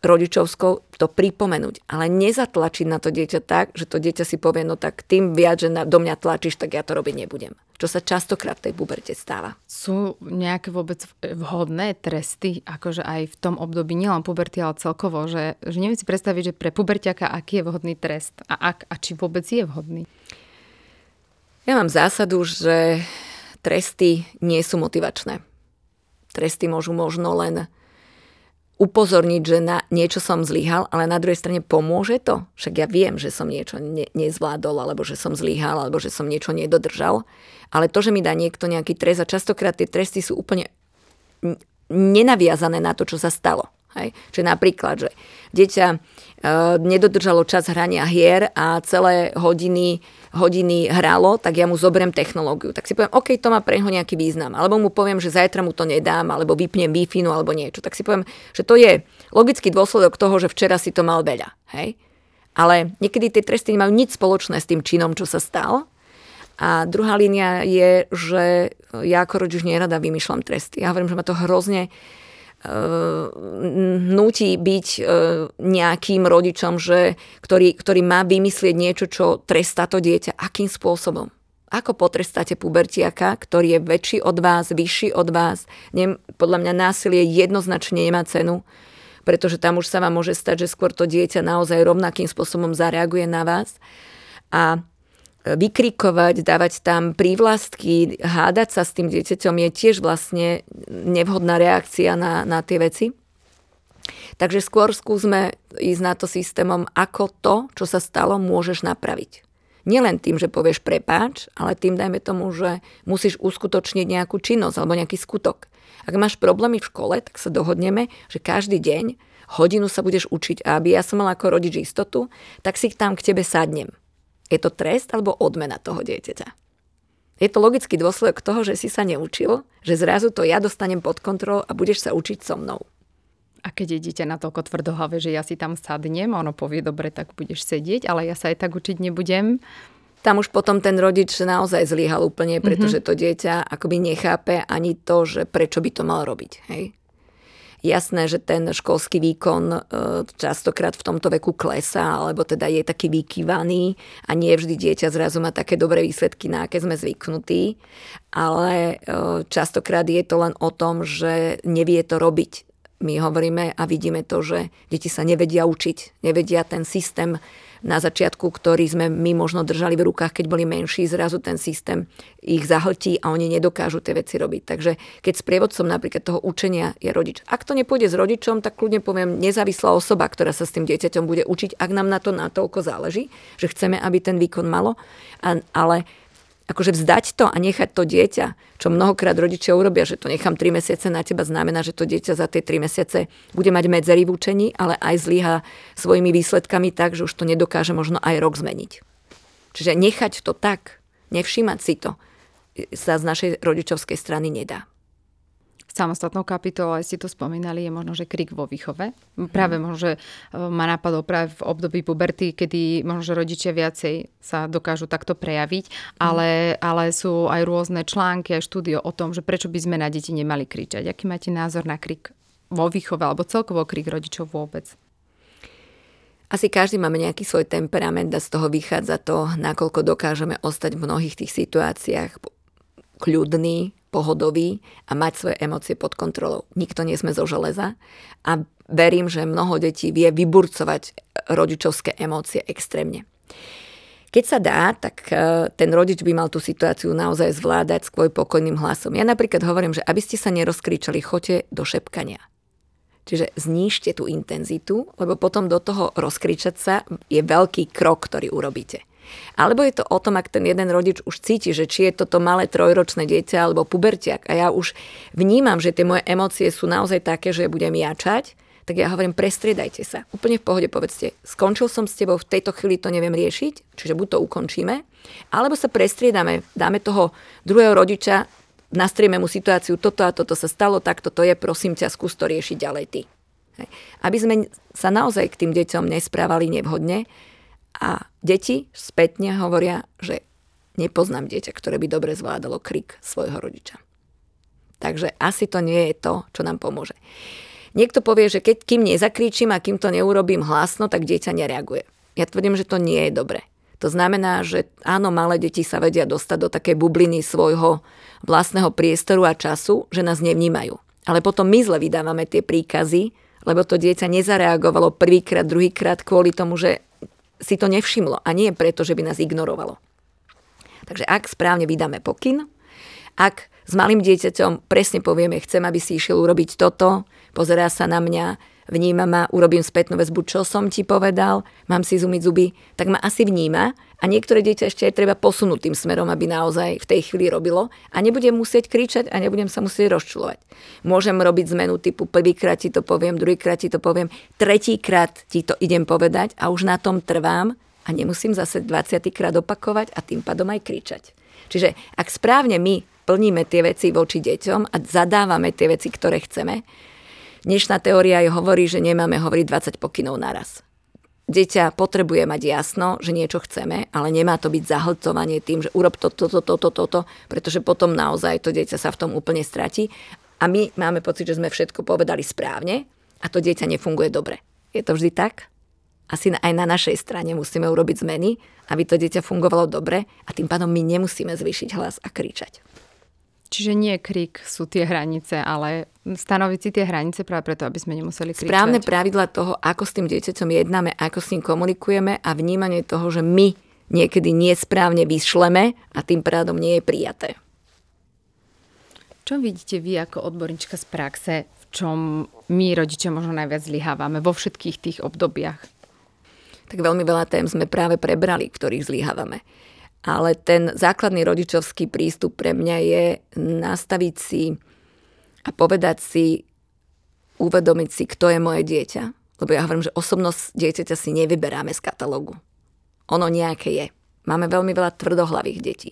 [SPEAKER 2] rodičovskou to pripomenúť, ale nezatlačiť na to dieťa tak, že to dieťa si povie, no tak tým viac, že na, do mňa tlačíš, tak ja to robiť nebudem. Čo sa častokrát v tej puberte stáva.
[SPEAKER 1] Sú nejaké vôbec vhodné tresty, akože aj v tom období, nielen puberty, ale celkovo, že, že neviem si predstaviť, že pre pubertiaka aký je vhodný trest a, ak, a či vôbec je vhodný.
[SPEAKER 2] Ja mám zásadu, že tresty nie sú motivačné. Tresty môžu možno len upozorniť, že na niečo som zlyhal, ale na druhej strane pomôže to? Však ja viem, že som niečo ne, nezvládol, alebo že som zlyhal, alebo že som niečo nedodržal. Ale to, že mi dá niekto nejaký trest, a častokrát tie tresty sú úplne nenaviazané na to, čo sa stalo. Hej? Čiže napríklad, že dieťa e, nedodržalo čas hrania hier a celé hodiny, hodiny hralo, tak ja mu zoberiem technológiu. Tak si poviem, OK, to má pre neho nejaký význam. Alebo mu poviem, že zajtra mu to nedám, alebo vypnem wi alebo niečo. Tak si poviem, že to je logický dôsledok toho, že včera si to mal veľa. Hej? Ale niekedy tie tresty nemajú nič spoločné s tým činom, čo sa stal. A druhá línia je, že ja ako rodič nerada vymýšľam tresty. Ja hovorím, že ma to hrozne nutí byť e, nejakým rodičom, že, ktorý, ktorý má vymyslieť niečo, čo trestá to dieťa. Akým spôsobom? Ako potrestáte pubertiaka, ktorý je väčší od vás, vyšší od vás? Nem, podľa mňa násilie jednoznačne nemá cenu, pretože tam už sa vám môže stať, že skôr to dieťa naozaj rovnakým spôsobom zareaguje na vás. A vykrikovať, dávať tam prívlastky, hádať sa s tým dieťaťom je tiež vlastne nevhodná reakcia na, na tie veci. Takže skôr skúsme ísť na to systémom, ako to, čo sa stalo, môžeš napraviť. Nielen tým, že povieš prepáč, ale tým dajme tomu, že musíš uskutočniť nejakú činnosť alebo nejaký skutok. Ak máš problémy v škole, tak sa dohodneme, že každý deň hodinu sa budeš učiť a aby ja som mala ako rodič istotu, tak si tam k tebe sadnem. Je to trest alebo odmena toho dieťaťa? Je to logický dôsledok toho, že si sa neučil, že zrazu to ja dostanem pod kontrolu a budeš sa učiť so mnou.
[SPEAKER 1] A keď je dieťa natoľko tvrdohlavé, že ja si tam sadnem, ono povie, dobre, tak budeš sedieť, ale ja sa aj tak učiť nebudem.
[SPEAKER 2] Tam už potom ten rodič naozaj zlyhal úplne, pretože to dieťa akoby nechápe ani to, že prečo by to mal robiť. Hej? Jasné, že ten školský výkon e, častokrát v tomto veku klesá, alebo teda je taký vykývaný a nie vždy dieťa zrazu má také dobré výsledky, na aké sme zvyknutí, ale e, častokrát je to len o tom, že nevie to robiť. My hovoríme a vidíme to, že deti sa nevedia učiť, nevedia ten systém na začiatku, ktorý sme my možno držali v rukách, keď boli menší, zrazu ten systém ich zahltí a oni nedokážu tie veci robiť. Takže keď s prievodcom napríklad toho učenia je rodič. Ak to nepôjde s rodičom, tak kľudne poviem nezávislá osoba, ktorá sa s tým dieťaťom bude učiť, ak nám na to natoľko záleží, že chceme, aby ten výkon malo, ale akože vzdať to a nechať to dieťa, čo mnohokrát rodičia urobia, že to nechám 3 mesiace na teba, znamená, že to dieťa za tie 3 mesiace bude mať medzery v učení, ale aj zlyha svojimi výsledkami tak, že už to nedokáže možno aj rok zmeniť. Čiže nechať to tak, nevšímať si to, sa z našej rodičovskej strany nedá
[SPEAKER 1] samostatnou kapitolou, aj ste to spomínali, je možno, že krik vo výchove. Práve možno, že e, ma napadlo práve v období puberty, kedy možno, že rodičia viacej sa dokážu takto prejaviť, ale, ale sú aj rôzne články a štúdio o tom, že prečo by sme na deti nemali kričať. Aký máte názor na krik vo výchove alebo celkovo krik rodičov vôbec?
[SPEAKER 2] Asi každý máme nejaký svoj temperament a z toho vychádza to, nakoľko dokážeme ostať v mnohých tých situáciách kľudný, pohodový a mať svoje emócie pod kontrolou. Nikto nie sme zo železa a verím, že mnoho detí vie vyburcovať rodičovské emócie extrémne. Keď sa dá, tak e, ten rodič by mal tú situáciu naozaj zvládať skôr pokojným hlasom. Ja napríklad hovorím, že aby ste sa nerozkričali, choďte do šepkania. Čiže znížte tú intenzitu, lebo potom do toho rozkričať sa je veľký krok, ktorý urobíte. Alebo je to o tom, ak ten jeden rodič už cíti, že či je toto malé trojročné dieťa alebo pubertiak a ja už vnímam, že tie moje emócie sú naozaj také, že budem jačať, tak ja hovorím, prestriedajte sa. Úplne v pohode povedzte, skončil som s tebou, v tejto chvíli to neviem riešiť, čiže buď to ukončíme, alebo sa prestriedame, dáme toho druhého rodiča, nastrieme mu situáciu, toto a toto sa stalo, tak toto je, prosím ťa, skús to riešiť ďalej ty. Aby sme sa naozaj k tým deťom nesprávali nevhodne, a deti spätne hovoria, že nepoznám dieťa, ktoré by dobre zvládalo krik svojho rodiča. Takže asi to nie je to, čo nám pomôže. Niekto povie, že keď, kým nezakričím a kým to neurobím hlasno, tak dieťa nereaguje. Ja tvrdím, že to nie je dobre. To znamená, že áno, malé deti sa vedia dostať do takej bubliny svojho vlastného priestoru a času, že nás nevnímajú. Ale potom my zle vydávame tie príkazy, lebo to dieťa nezareagovalo prvýkrát, druhýkrát kvôli tomu, že si to nevšimlo a nie preto, že by nás ignorovalo. Takže ak správne vydáme pokyn, ak s malým dieťaťom presne povieme, chcem, aby si išiel urobiť toto, pozerá sa na mňa, vníma ma, urobím spätnú väzbu, čo som ti povedal, mám si zumiť zuby, tak ma asi vníma a niektoré dieťa ešte aj treba posunúť tým smerom, aby naozaj v tej chvíli robilo a nebudem musieť kričať a nebudem sa musieť rozčulovať. Môžem robiť zmenu typu prvýkrát ti to poviem, druhýkrát ti to poviem, tretíkrát ti to idem povedať a už na tom trvám a nemusím zase 20 krát opakovať a tým pádom aj kričať. Čiže ak správne my plníme tie veci voči deťom a zadávame tie veci, ktoré chceme, Dnešná teória aj hovorí, že nemáme hovoriť 20 pokynov naraz. Dieťa potrebuje mať jasno, že niečo chceme, ale nemá to byť zahlcovanie tým, že urob toto, toto, toto, toto, pretože potom naozaj to dieťa sa v tom úplne stratí. A my máme pocit, že sme všetko povedali správne a to dieťa nefunguje dobre. Je to vždy tak? Asi aj na našej strane musíme urobiť zmeny, aby to dieťa fungovalo dobre a tým pádom my nemusíme zvýšiť hlas a kričať.
[SPEAKER 1] Čiže nie krik sú tie hranice, ale stanoviť si tie hranice práve preto, aby sme nemuseli kričať.
[SPEAKER 2] Správne pravidla toho, ako s tým dieťaťom jednáme, ako s ním komunikujeme a vnímanie toho, že my niekedy nesprávne vyšleme a tým prádom nie je prijaté.
[SPEAKER 1] Čo vidíte vy ako odborníčka z praxe, v čom my rodičia možno najviac zlyhávame vo všetkých tých obdobiach?
[SPEAKER 2] tak veľmi veľa tém sme práve prebrali, ktorých zlyhávame. Ale ten základný rodičovský prístup pre mňa je nastaviť si a povedať si, uvedomiť si, kto je moje dieťa. Lebo ja hovorím, že osobnosť dieťaťa si nevyberáme z katalógu. Ono nejaké je. Máme veľmi veľa tvrdohlavých detí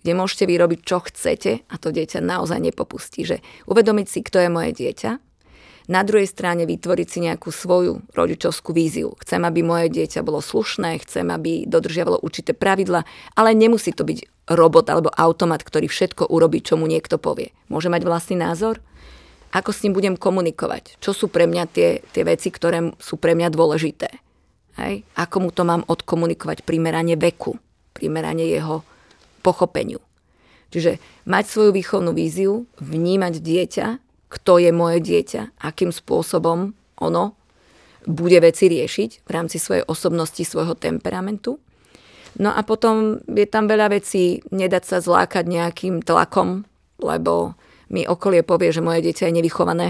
[SPEAKER 2] kde môžete vyrobiť, čo chcete a to dieťa naozaj nepopustí. Že uvedomiť si, kto je moje dieťa, na druhej strane vytvoriť si nejakú svoju rodičovskú víziu. Chcem, aby moje dieťa bolo slušné, chcem, aby dodržiavalo určité pravidla, ale nemusí to byť robot alebo automat, ktorý všetko urobí, čo mu niekto povie. Môže mať vlastný názor? Ako s ním budem komunikovať? Čo sú pre mňa tie, tie veci, ktoré sú pre mňa dôležité? Hej? Ako mu to mám odkomunikovať primerane veku, primerane jeho pochopeniu. Čiže mať svoju výchovnú víziu, vnímať dieťa, kto je moje dieťa, akým spôsobom ono bude veci riešiť v rámci svojej osobnosti, svojho temperamentu. No a potom je tam veľa vecí, nedať sa zlákať nejakým tlakom, lebo mi okolie povie, že moje dieťa je nevychované.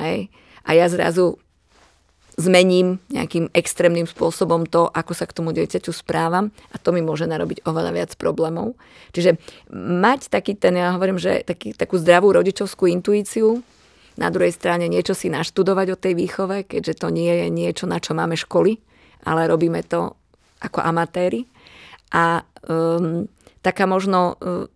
[SPEAKER 2] Hej? A ja zrazu zmením nejakým extrémnym spôsobom to, ako sa k tomu dieťaťu správam a to mi môže narobiť oveľa viac problémov. Čiže mať taký ten, ja hovorím, že taký, takú zdravú rodičovskú intuíciu, na druhej strane niečo si naštudovať o tej výchove, keďže to nie je niečo, na čo máme školy, ale robíme to ako amatéri. A um, taká možno um,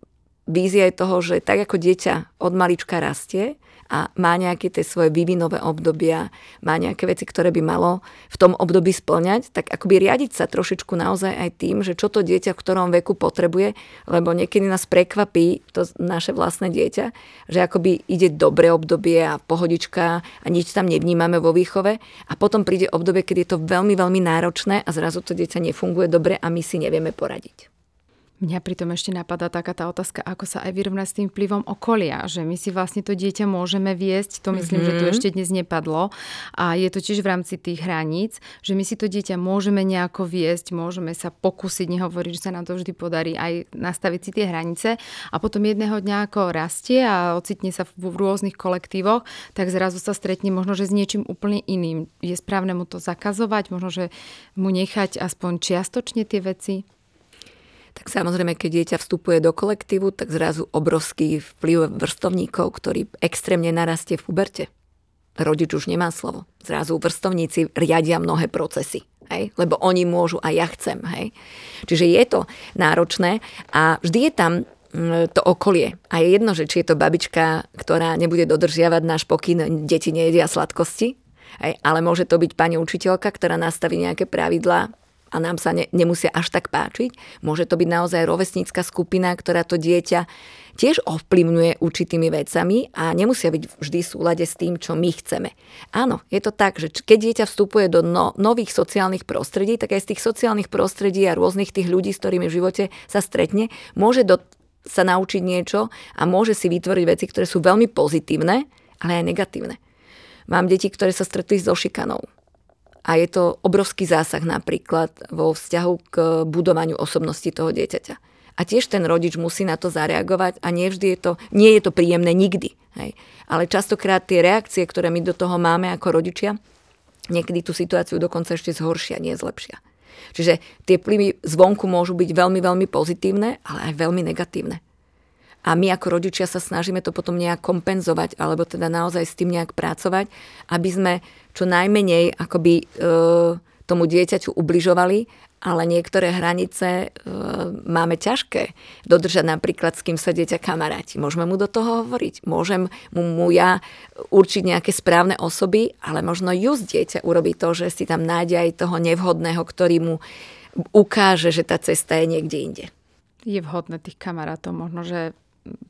[SPEAKER 2] vízia je toho, že tak ako dieťa od malička rastie, a má nejaké tie svoje vývinové obdobia, má nejaké veci, ktoré by malo v tom období splňať, tak akoby riadiť sa trošičku naozaj aj tým, že čo to dieťa v ktorom veku potrebuje, lebo niekedy nás prekvapí to naše vlastné dieťa, že akoby ide dobré obdobie a pohodička a nič tam nevnímame vo výchove a potom príde obdobie, keď je to veľmi, veľmi náročné a zrazu to dieťa nefunguje dobre a my si nevieme poradiť.
[SPEAKER 1] Mňa pritom ešte napadá taká tá otázka, ako sa aj vyrovnať s tým vplyvom okolia, že my si vlastne to dieťa môžeme viesť, to myslím, mm-hmm. že tu mhm. ešte dnes nepadlo a je to tiež v rámci tých hraníc, že my si to dieťa môžeme nejako viesť, môžeme sa pokúsiť, nehovoriť, že sa nám to vždy podarí aj nastaviť si tie hranice a potom jedného dňa ako rastie a ocitne sa v, v rôznych kolektívoch, tak zrazu sa stretne možno, že s niečím úplne iným. Je správne mu to zakazovať, možno, že mu nechať aspoň čiastočne tie veci?
[SPEAKER 2] Tak samozrejme, keď dieťa vstupuje do kolektívu, tak zrazu obrovský vplyv vrstovníkov, ktorý extrémne narastie v puberte. Rodič už nemá slovo. Zrazu vrstovníci riadia mnohé procesy. Hej? Lebo oni môžu a ja chcem. Hej? Čiže je to náročné a vždy je tam mm, to okolie. A je jedno, že či je to babička, ktorá nebude dodržiavať náš pokyn, deti nejedia sladkosti, ale môže to byť pani učiteľka, ktorá nastaví nejaké pravidlá, a nám sa ne, nemusia až tak páčiť. Môže to byť naozaj rovesnícka skupina, ktorá to dieťa tiež ovplyvňuje určitými vecami a nemusia byť vždy v súlade s tým, čo my chceme. Áno, je to tak, že keď dieťa vstupuje do no, nových sociálnych prostredí, tak aj z tých sociálnych prostredí a rôznych tých ľudí, s ktorými v živote sa stretne, môže do, sa naučiť niečo a môže si vytvoriť veci, ktoré sú veľmi pozitívne, ale aj negatívne. Mám deti, ktoré sa stretli so šikanou a je to obrovský zásah napríklad vo vzťahu k budovaniu osobnosti toho dieťaťa. A tiež ten rodič musí na to zareagovať a nie vždy je to, nie je to príjemné nikdy. Hej. Ale častokrát tie reakcie, ktoré my do toho máme ako rodičia, niekedy tú situáciu dokonca ešte zhoršia, nie zlepšia. Čiže tie vplyvy zvonku môžu byť veľmi, veľmi pozitívne, ale aj veľmi negatívne. A my ako rodičia sa snažíme to potom nejak kompenzovať, alebo teda naozaj s tým nejak pracovať, aby sme čo najmenej akoby e, tomu dieťaťu ubližovali, ale niektoré hranice e, máme ťažké dodržať napríklad, s kým sa dieťa kamaráti. Môžeme mu do toho hovoriť, môžem mu, mu ja určiť nejaké správne osoby, ale možno ju z dieťa urobí to, že si tam nájde aj toho nevhodného, ktorý mu ukáže, že tá cesta je niekde inde.
[SPEAKER 1] Je vhodné tých kamarátov možno, že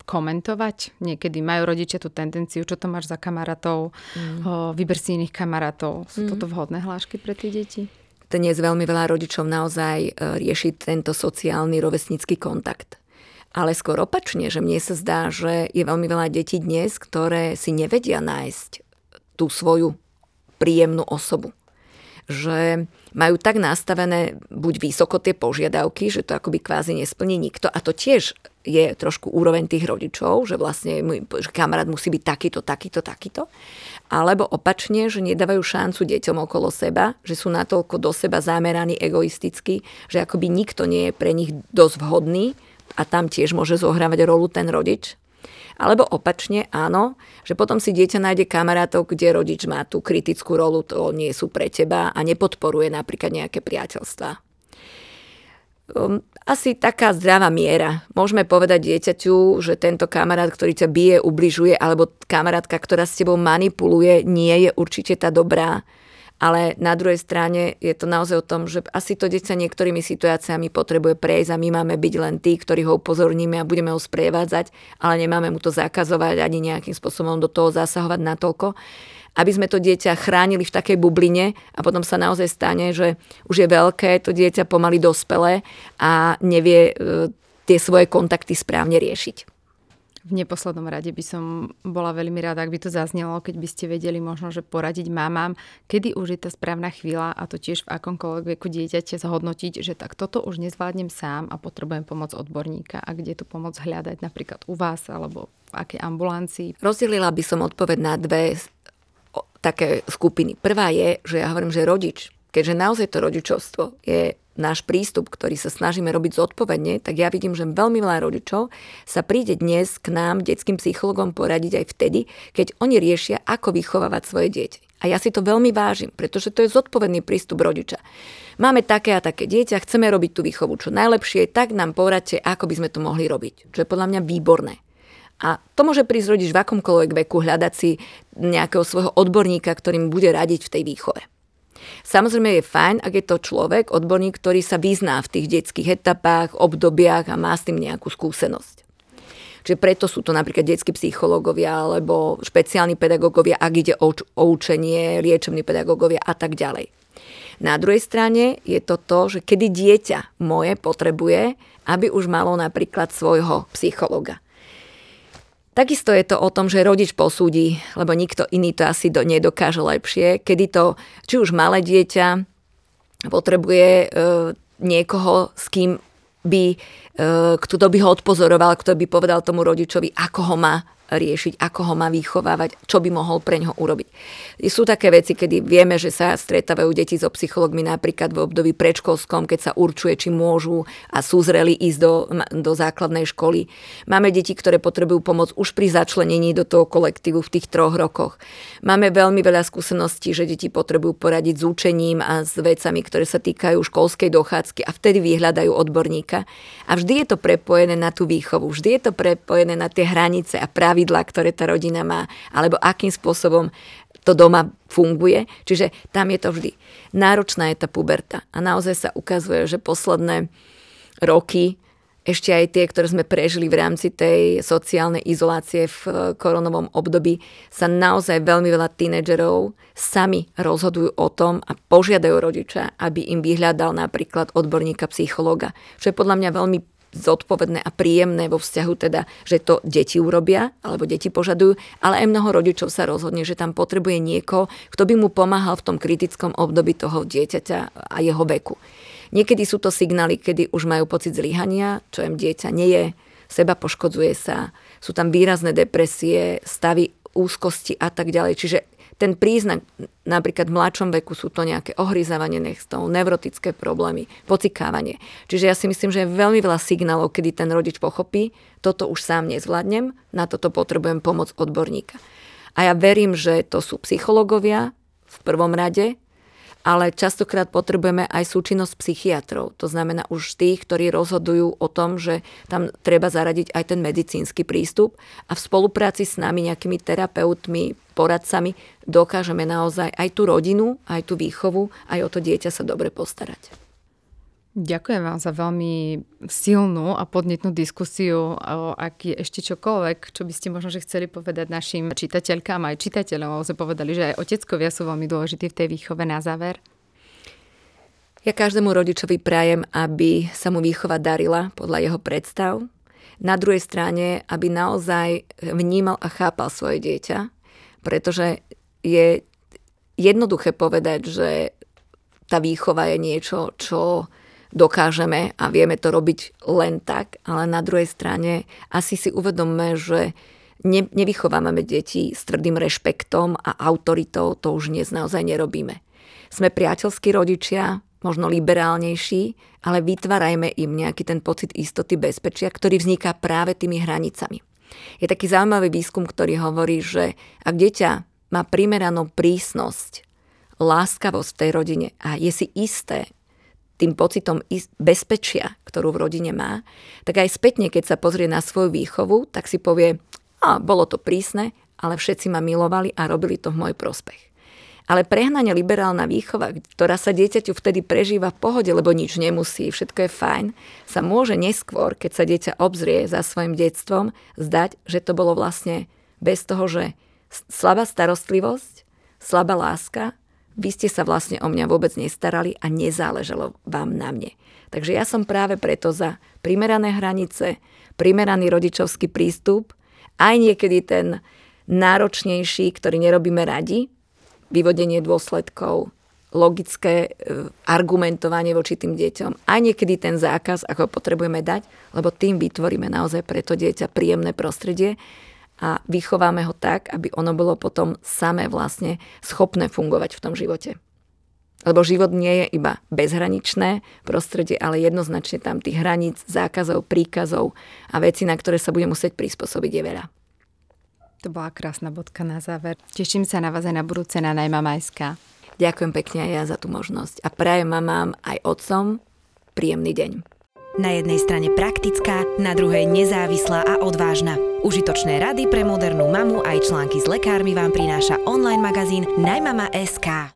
[SPEAKER 1] komentovať. Niekedy majú rodičia tú tendenciu, čo to máš za kamarátov, mm. vyber si iných kamarátov. Sú mm. toto vhodné hlášky pre tie deti?
[SPEAKER 2] Dnes veľmi veľa rodičov naozaj e, rieši tento sociálny rovesnický kontakt. Ale skôr opačne, že mne sa zdá, že je veľmi veľa detí dnes, ktoré si nevedia nájsť tú svoju príjemnú osobu. Že majú tak nastavené buď vysoko tie požiadavky, že to akoby kvázi nesplní nikto a to tiež je trošku úroveň tých rodičov, že vlastne že kamarát musí byť takýto, takýto, takýto. Alebo opačne, že nedávajú šancu deťom okolo seba, že sú natoľko do seba zameraní egoisticky, že akoby nikto nie je pre nich dosť vhodný a tam tiež môže zohrávať rolu ten rodič. Alebo opačne, áno, že potom si dieťa nájde kamarátov, kde rodič má tú kritickú rolu, to nie sú pre teba a nepodporuje napríklad nejaké priateľstva. Um, asi taká zdravá miera. Môžeme povedať dieťaťu, že tento kamarát, ktorý ťa bije, ubližuje, alebo kamarátka, ktorá s tebou manipuluje, nie je určite tá dobrá ale na druhej strane je to naozaj o tom, že asi to dieťa niektorými situáciami potrebuje prejsť a my máme byť len tí, ktorí ho upozorníme a budeme ho sprievádzať, ale nemáme mu to zakazovať ani nejakým spôsobom do toho zasahovať natoľko aby sme to dieťa chránili v takej bubline a potom sa naozaj stane, že už je veľké, to dieťa pomaly dospelé a nevie e, tie svoje kontakty správne riešiť.
[SPEAKER 1] V neposlednom rade by som bola veľmi rada, ak by to zaznelo, keď by ste vedeli možno, že poradiť mamám, kedy už je tá správna chvíľa a to tiež v akomkoľvek veku dieťate zhodnotiť, že tak toto už nezvládnem sám a potrebujem pomoc odborníka a kde tu pomoc hľadať napríklad u vás alebo v akej ambulancii.
[SPEAKER 2] Rozdelila by som odpoveď na dve také skupiny. Prvá je, že ja hovorím, že rodič, keďže naozaj to rodičovstvo je náš prístup, ktorý sa snažíme robiť zodpovedne, tak ja vidím, že veľmi veľa rodičov sa príde dnes k nám, detským psychologom, poradiť aj vtedy, keď oni riešia, ako vychovávať svoje dieťa. A ja si to veľmi vážim, pretože to je zodpovedný prístup rodiča. Máme také a také dieťa, chceme robiť tú výchovu čo najlepšie, tak nám poradte, ako by sme to mohli robiť. Čo je podľa mňa výborné. A to môže prísť rodič v akomkoľvek veku hľadať si nejakého svojho odborníka, ktorým bude radiť v tej výchove. Samozrejme je fajn, ak je to človek, odborník, ktorý sa vyzná v tých detských etapách, obdobiach a má s tým nejakú skúsenosť. Čiže preto sú to napríklad detskí psychológovia alebo špeciálni pedagógovia, ak ide o, o učenie, liečební pedagógovia a tak ďalej. Na druhej strane je to to, že kedy dieťa moje potrebuje, aby už malo napríklad svojho psychologa. Takisto je to o tom, že rodič posúdi, lebo nikto iný to asi do, nedokáže lepšie, kedy to, či už malé dieťa potrebuje e, niekoho, s kým by, e, kto by ho odpozoroval, kto by povedal tomu rodičovi, ako ho má riešiť, ako ho má vychovávať, čo by mohol pre ňo urobiť. Sú také veci, kedy vieme, že sa stretávajú deti so psychologmi napríklad v období predškolskom, keď sa určuje, či môžu a sú zreli ísť do, do základnej školy. Máme deti, ktoré potrebujú pomoc už pri začlenení do toho kolektívu v tých troch rokoch. Máme veľmi veľa skúseností, že deti potrebujú poradiť s učením a s vecami, ktoré sa týkajú školskej dochádzky a vtedy vyhľadajú odborníka. A vždy je to prepojené na tú výchovu, vždy je to prepojené na tie hranice a práve pravidlá, ktoré tá rodina má, alebo akým spôsobom to doma funguje. Čiže tam je to vždy. Náročná je tá puberta. A naozaj sa ukazuje, že posledné roky, ešte aj tie, ktoré sme prežili v rámci tej sociálnej izolácie v eh, koronovom období, sa naozaj veľmi veľa tínedžerov sami rozhodujú o tom a požiadajú rodiča, aby im vyhľadal napríklad odborníka psychológa, čo je podľa mňa veľmi zodpovedné a príjemné vo vzťahu teda, že to deti urobia alebo deti požadujú, ale aj mnoho rodičov sa rozhodne, že tam potrebuje niekoho, kto by mu pomáhal v tom kritickom období toho dieťaťa a jeho veku. Niekedy sú to signály, kedy už majú pocit zlyhania, čo im dieťa nie je, seba poškodzuje sa, sú tam výrazné depresie, stavy úzkosti a tak ďalej. Čiže ten príznak, napríklad v mladšom veku sú to nejaké ohryzávanie nechstov, neurotické problémy, pocikávanie. Čiže ja si myslím, že je veľmi veľa signálov, kedy ten rodič pochopí, toto už sám nezvládnem, na toto potrebujem pomoc odborníka. A ja verím, že to sú psychológovia v prvom rade, ale častokrát potrebujeme aj súčinnosť psychiatrov. To znamená už tých, ktorí rozhodujú o tom, že tam treba zaradiť aj ten medicínsky prístup a v spolupráci s nami, nejakými terapeutmi, poradcami, dokážeme naozaj aj tú rodinu, aj tú výchovu, aj o to dieťa sa dobre postarať.
[SPEAKER 1] Ďakujem vám za veľmi silnú a podnetnú diskusiu o aký ešte čokoľvek, čo by ste možno že chceli povedať našim čitateľkám aj čitateľom. Sme povedali, že aj oteckovia sú veľmi dôležití v tej výchove na záver.
[SPEAKER 2] Ja každému rodičovi prajem, aby sa mu výchova darila podľa jeho predstav. Na druhej strane, aby naozaj vnímal a chápal svoje dieťa, pretože je jednoduché povedať, že tá výchova je niečo, čo dokážeme a vieme to robiť len tak, ale na druhej strane asi si uvedomme, že ne, nevychovávame deti s tvrdým rešpektom a autoritou, to už dnes naozaj nerobíme. Sme priateľskí rodičia, možno liberálnejší, ale vytvárajme im nejaký ten pocit istoty, bezpečia, ktorý vzniká práve tými hranicami. Je taký zaujímavý výskum, ktorý hovorí, že ak dieťa má primeranú prísnosť, láskavosť v tej rodine a je si isté, tým pocitom bezpečia, ktorú v rodine má, tak aj spätne, keď sa pozrie na svoju výchovu, tak si povie, a bolo to prísne, ale všetci ma milovali a robili to v môj prospech. Ale prehnane liberálna výchova, ktorá sa dieťaťu vtedy prežíva v pohode, lebo nič nemusí, všetko je fajn, sa môže neskôr, keď sa dieťa obzrie za svojim detstvom, zdať, že to bolo vlastne bez toho, že slabá starostlivosť, slabá láska vy ste sa vlastne o mňa vôbec nestarali a nezáležalo vám na mne. Takže ja som práve preto za primerané hranice, primeraný rodičovský prístup, aj niekedy ten náročnejší, ktorý nerobíme radi, vyvodenie dôsledkov, logické e, argumentovanie voči tým deťom, aj niekedy ten zákaz, ako potrebujeme dať, lebo tým vytvoríme naozaj pre to dieťa príjemné prostredie, a vychováme ho tak, aby ono bolo potom samé vlastne schopné fungovať v tom živote. Lebo život nie je iba bezhraničné prostredie, ale jednoznačne tam tých hraníc, zákazov, príkazov a veci, na ktoré sa bude musieť prispôsobiť, je veľa.
[SPEAKER 1] To bola krásna bodka na záver. Teším sa na vás aj na budúce na Najmamajská.
[SPEAKER 2] Ďakujem pekne aj ja za tú možnosť a prajem mamám aj otcom príjemný deň.
[SPEAKER 3] Na jednej strane praktická, na druhej nezávislá a odvážna. Užitočné rady pre modernú mamu aj články s lekármi vám prináša online magazín Najmama.sk.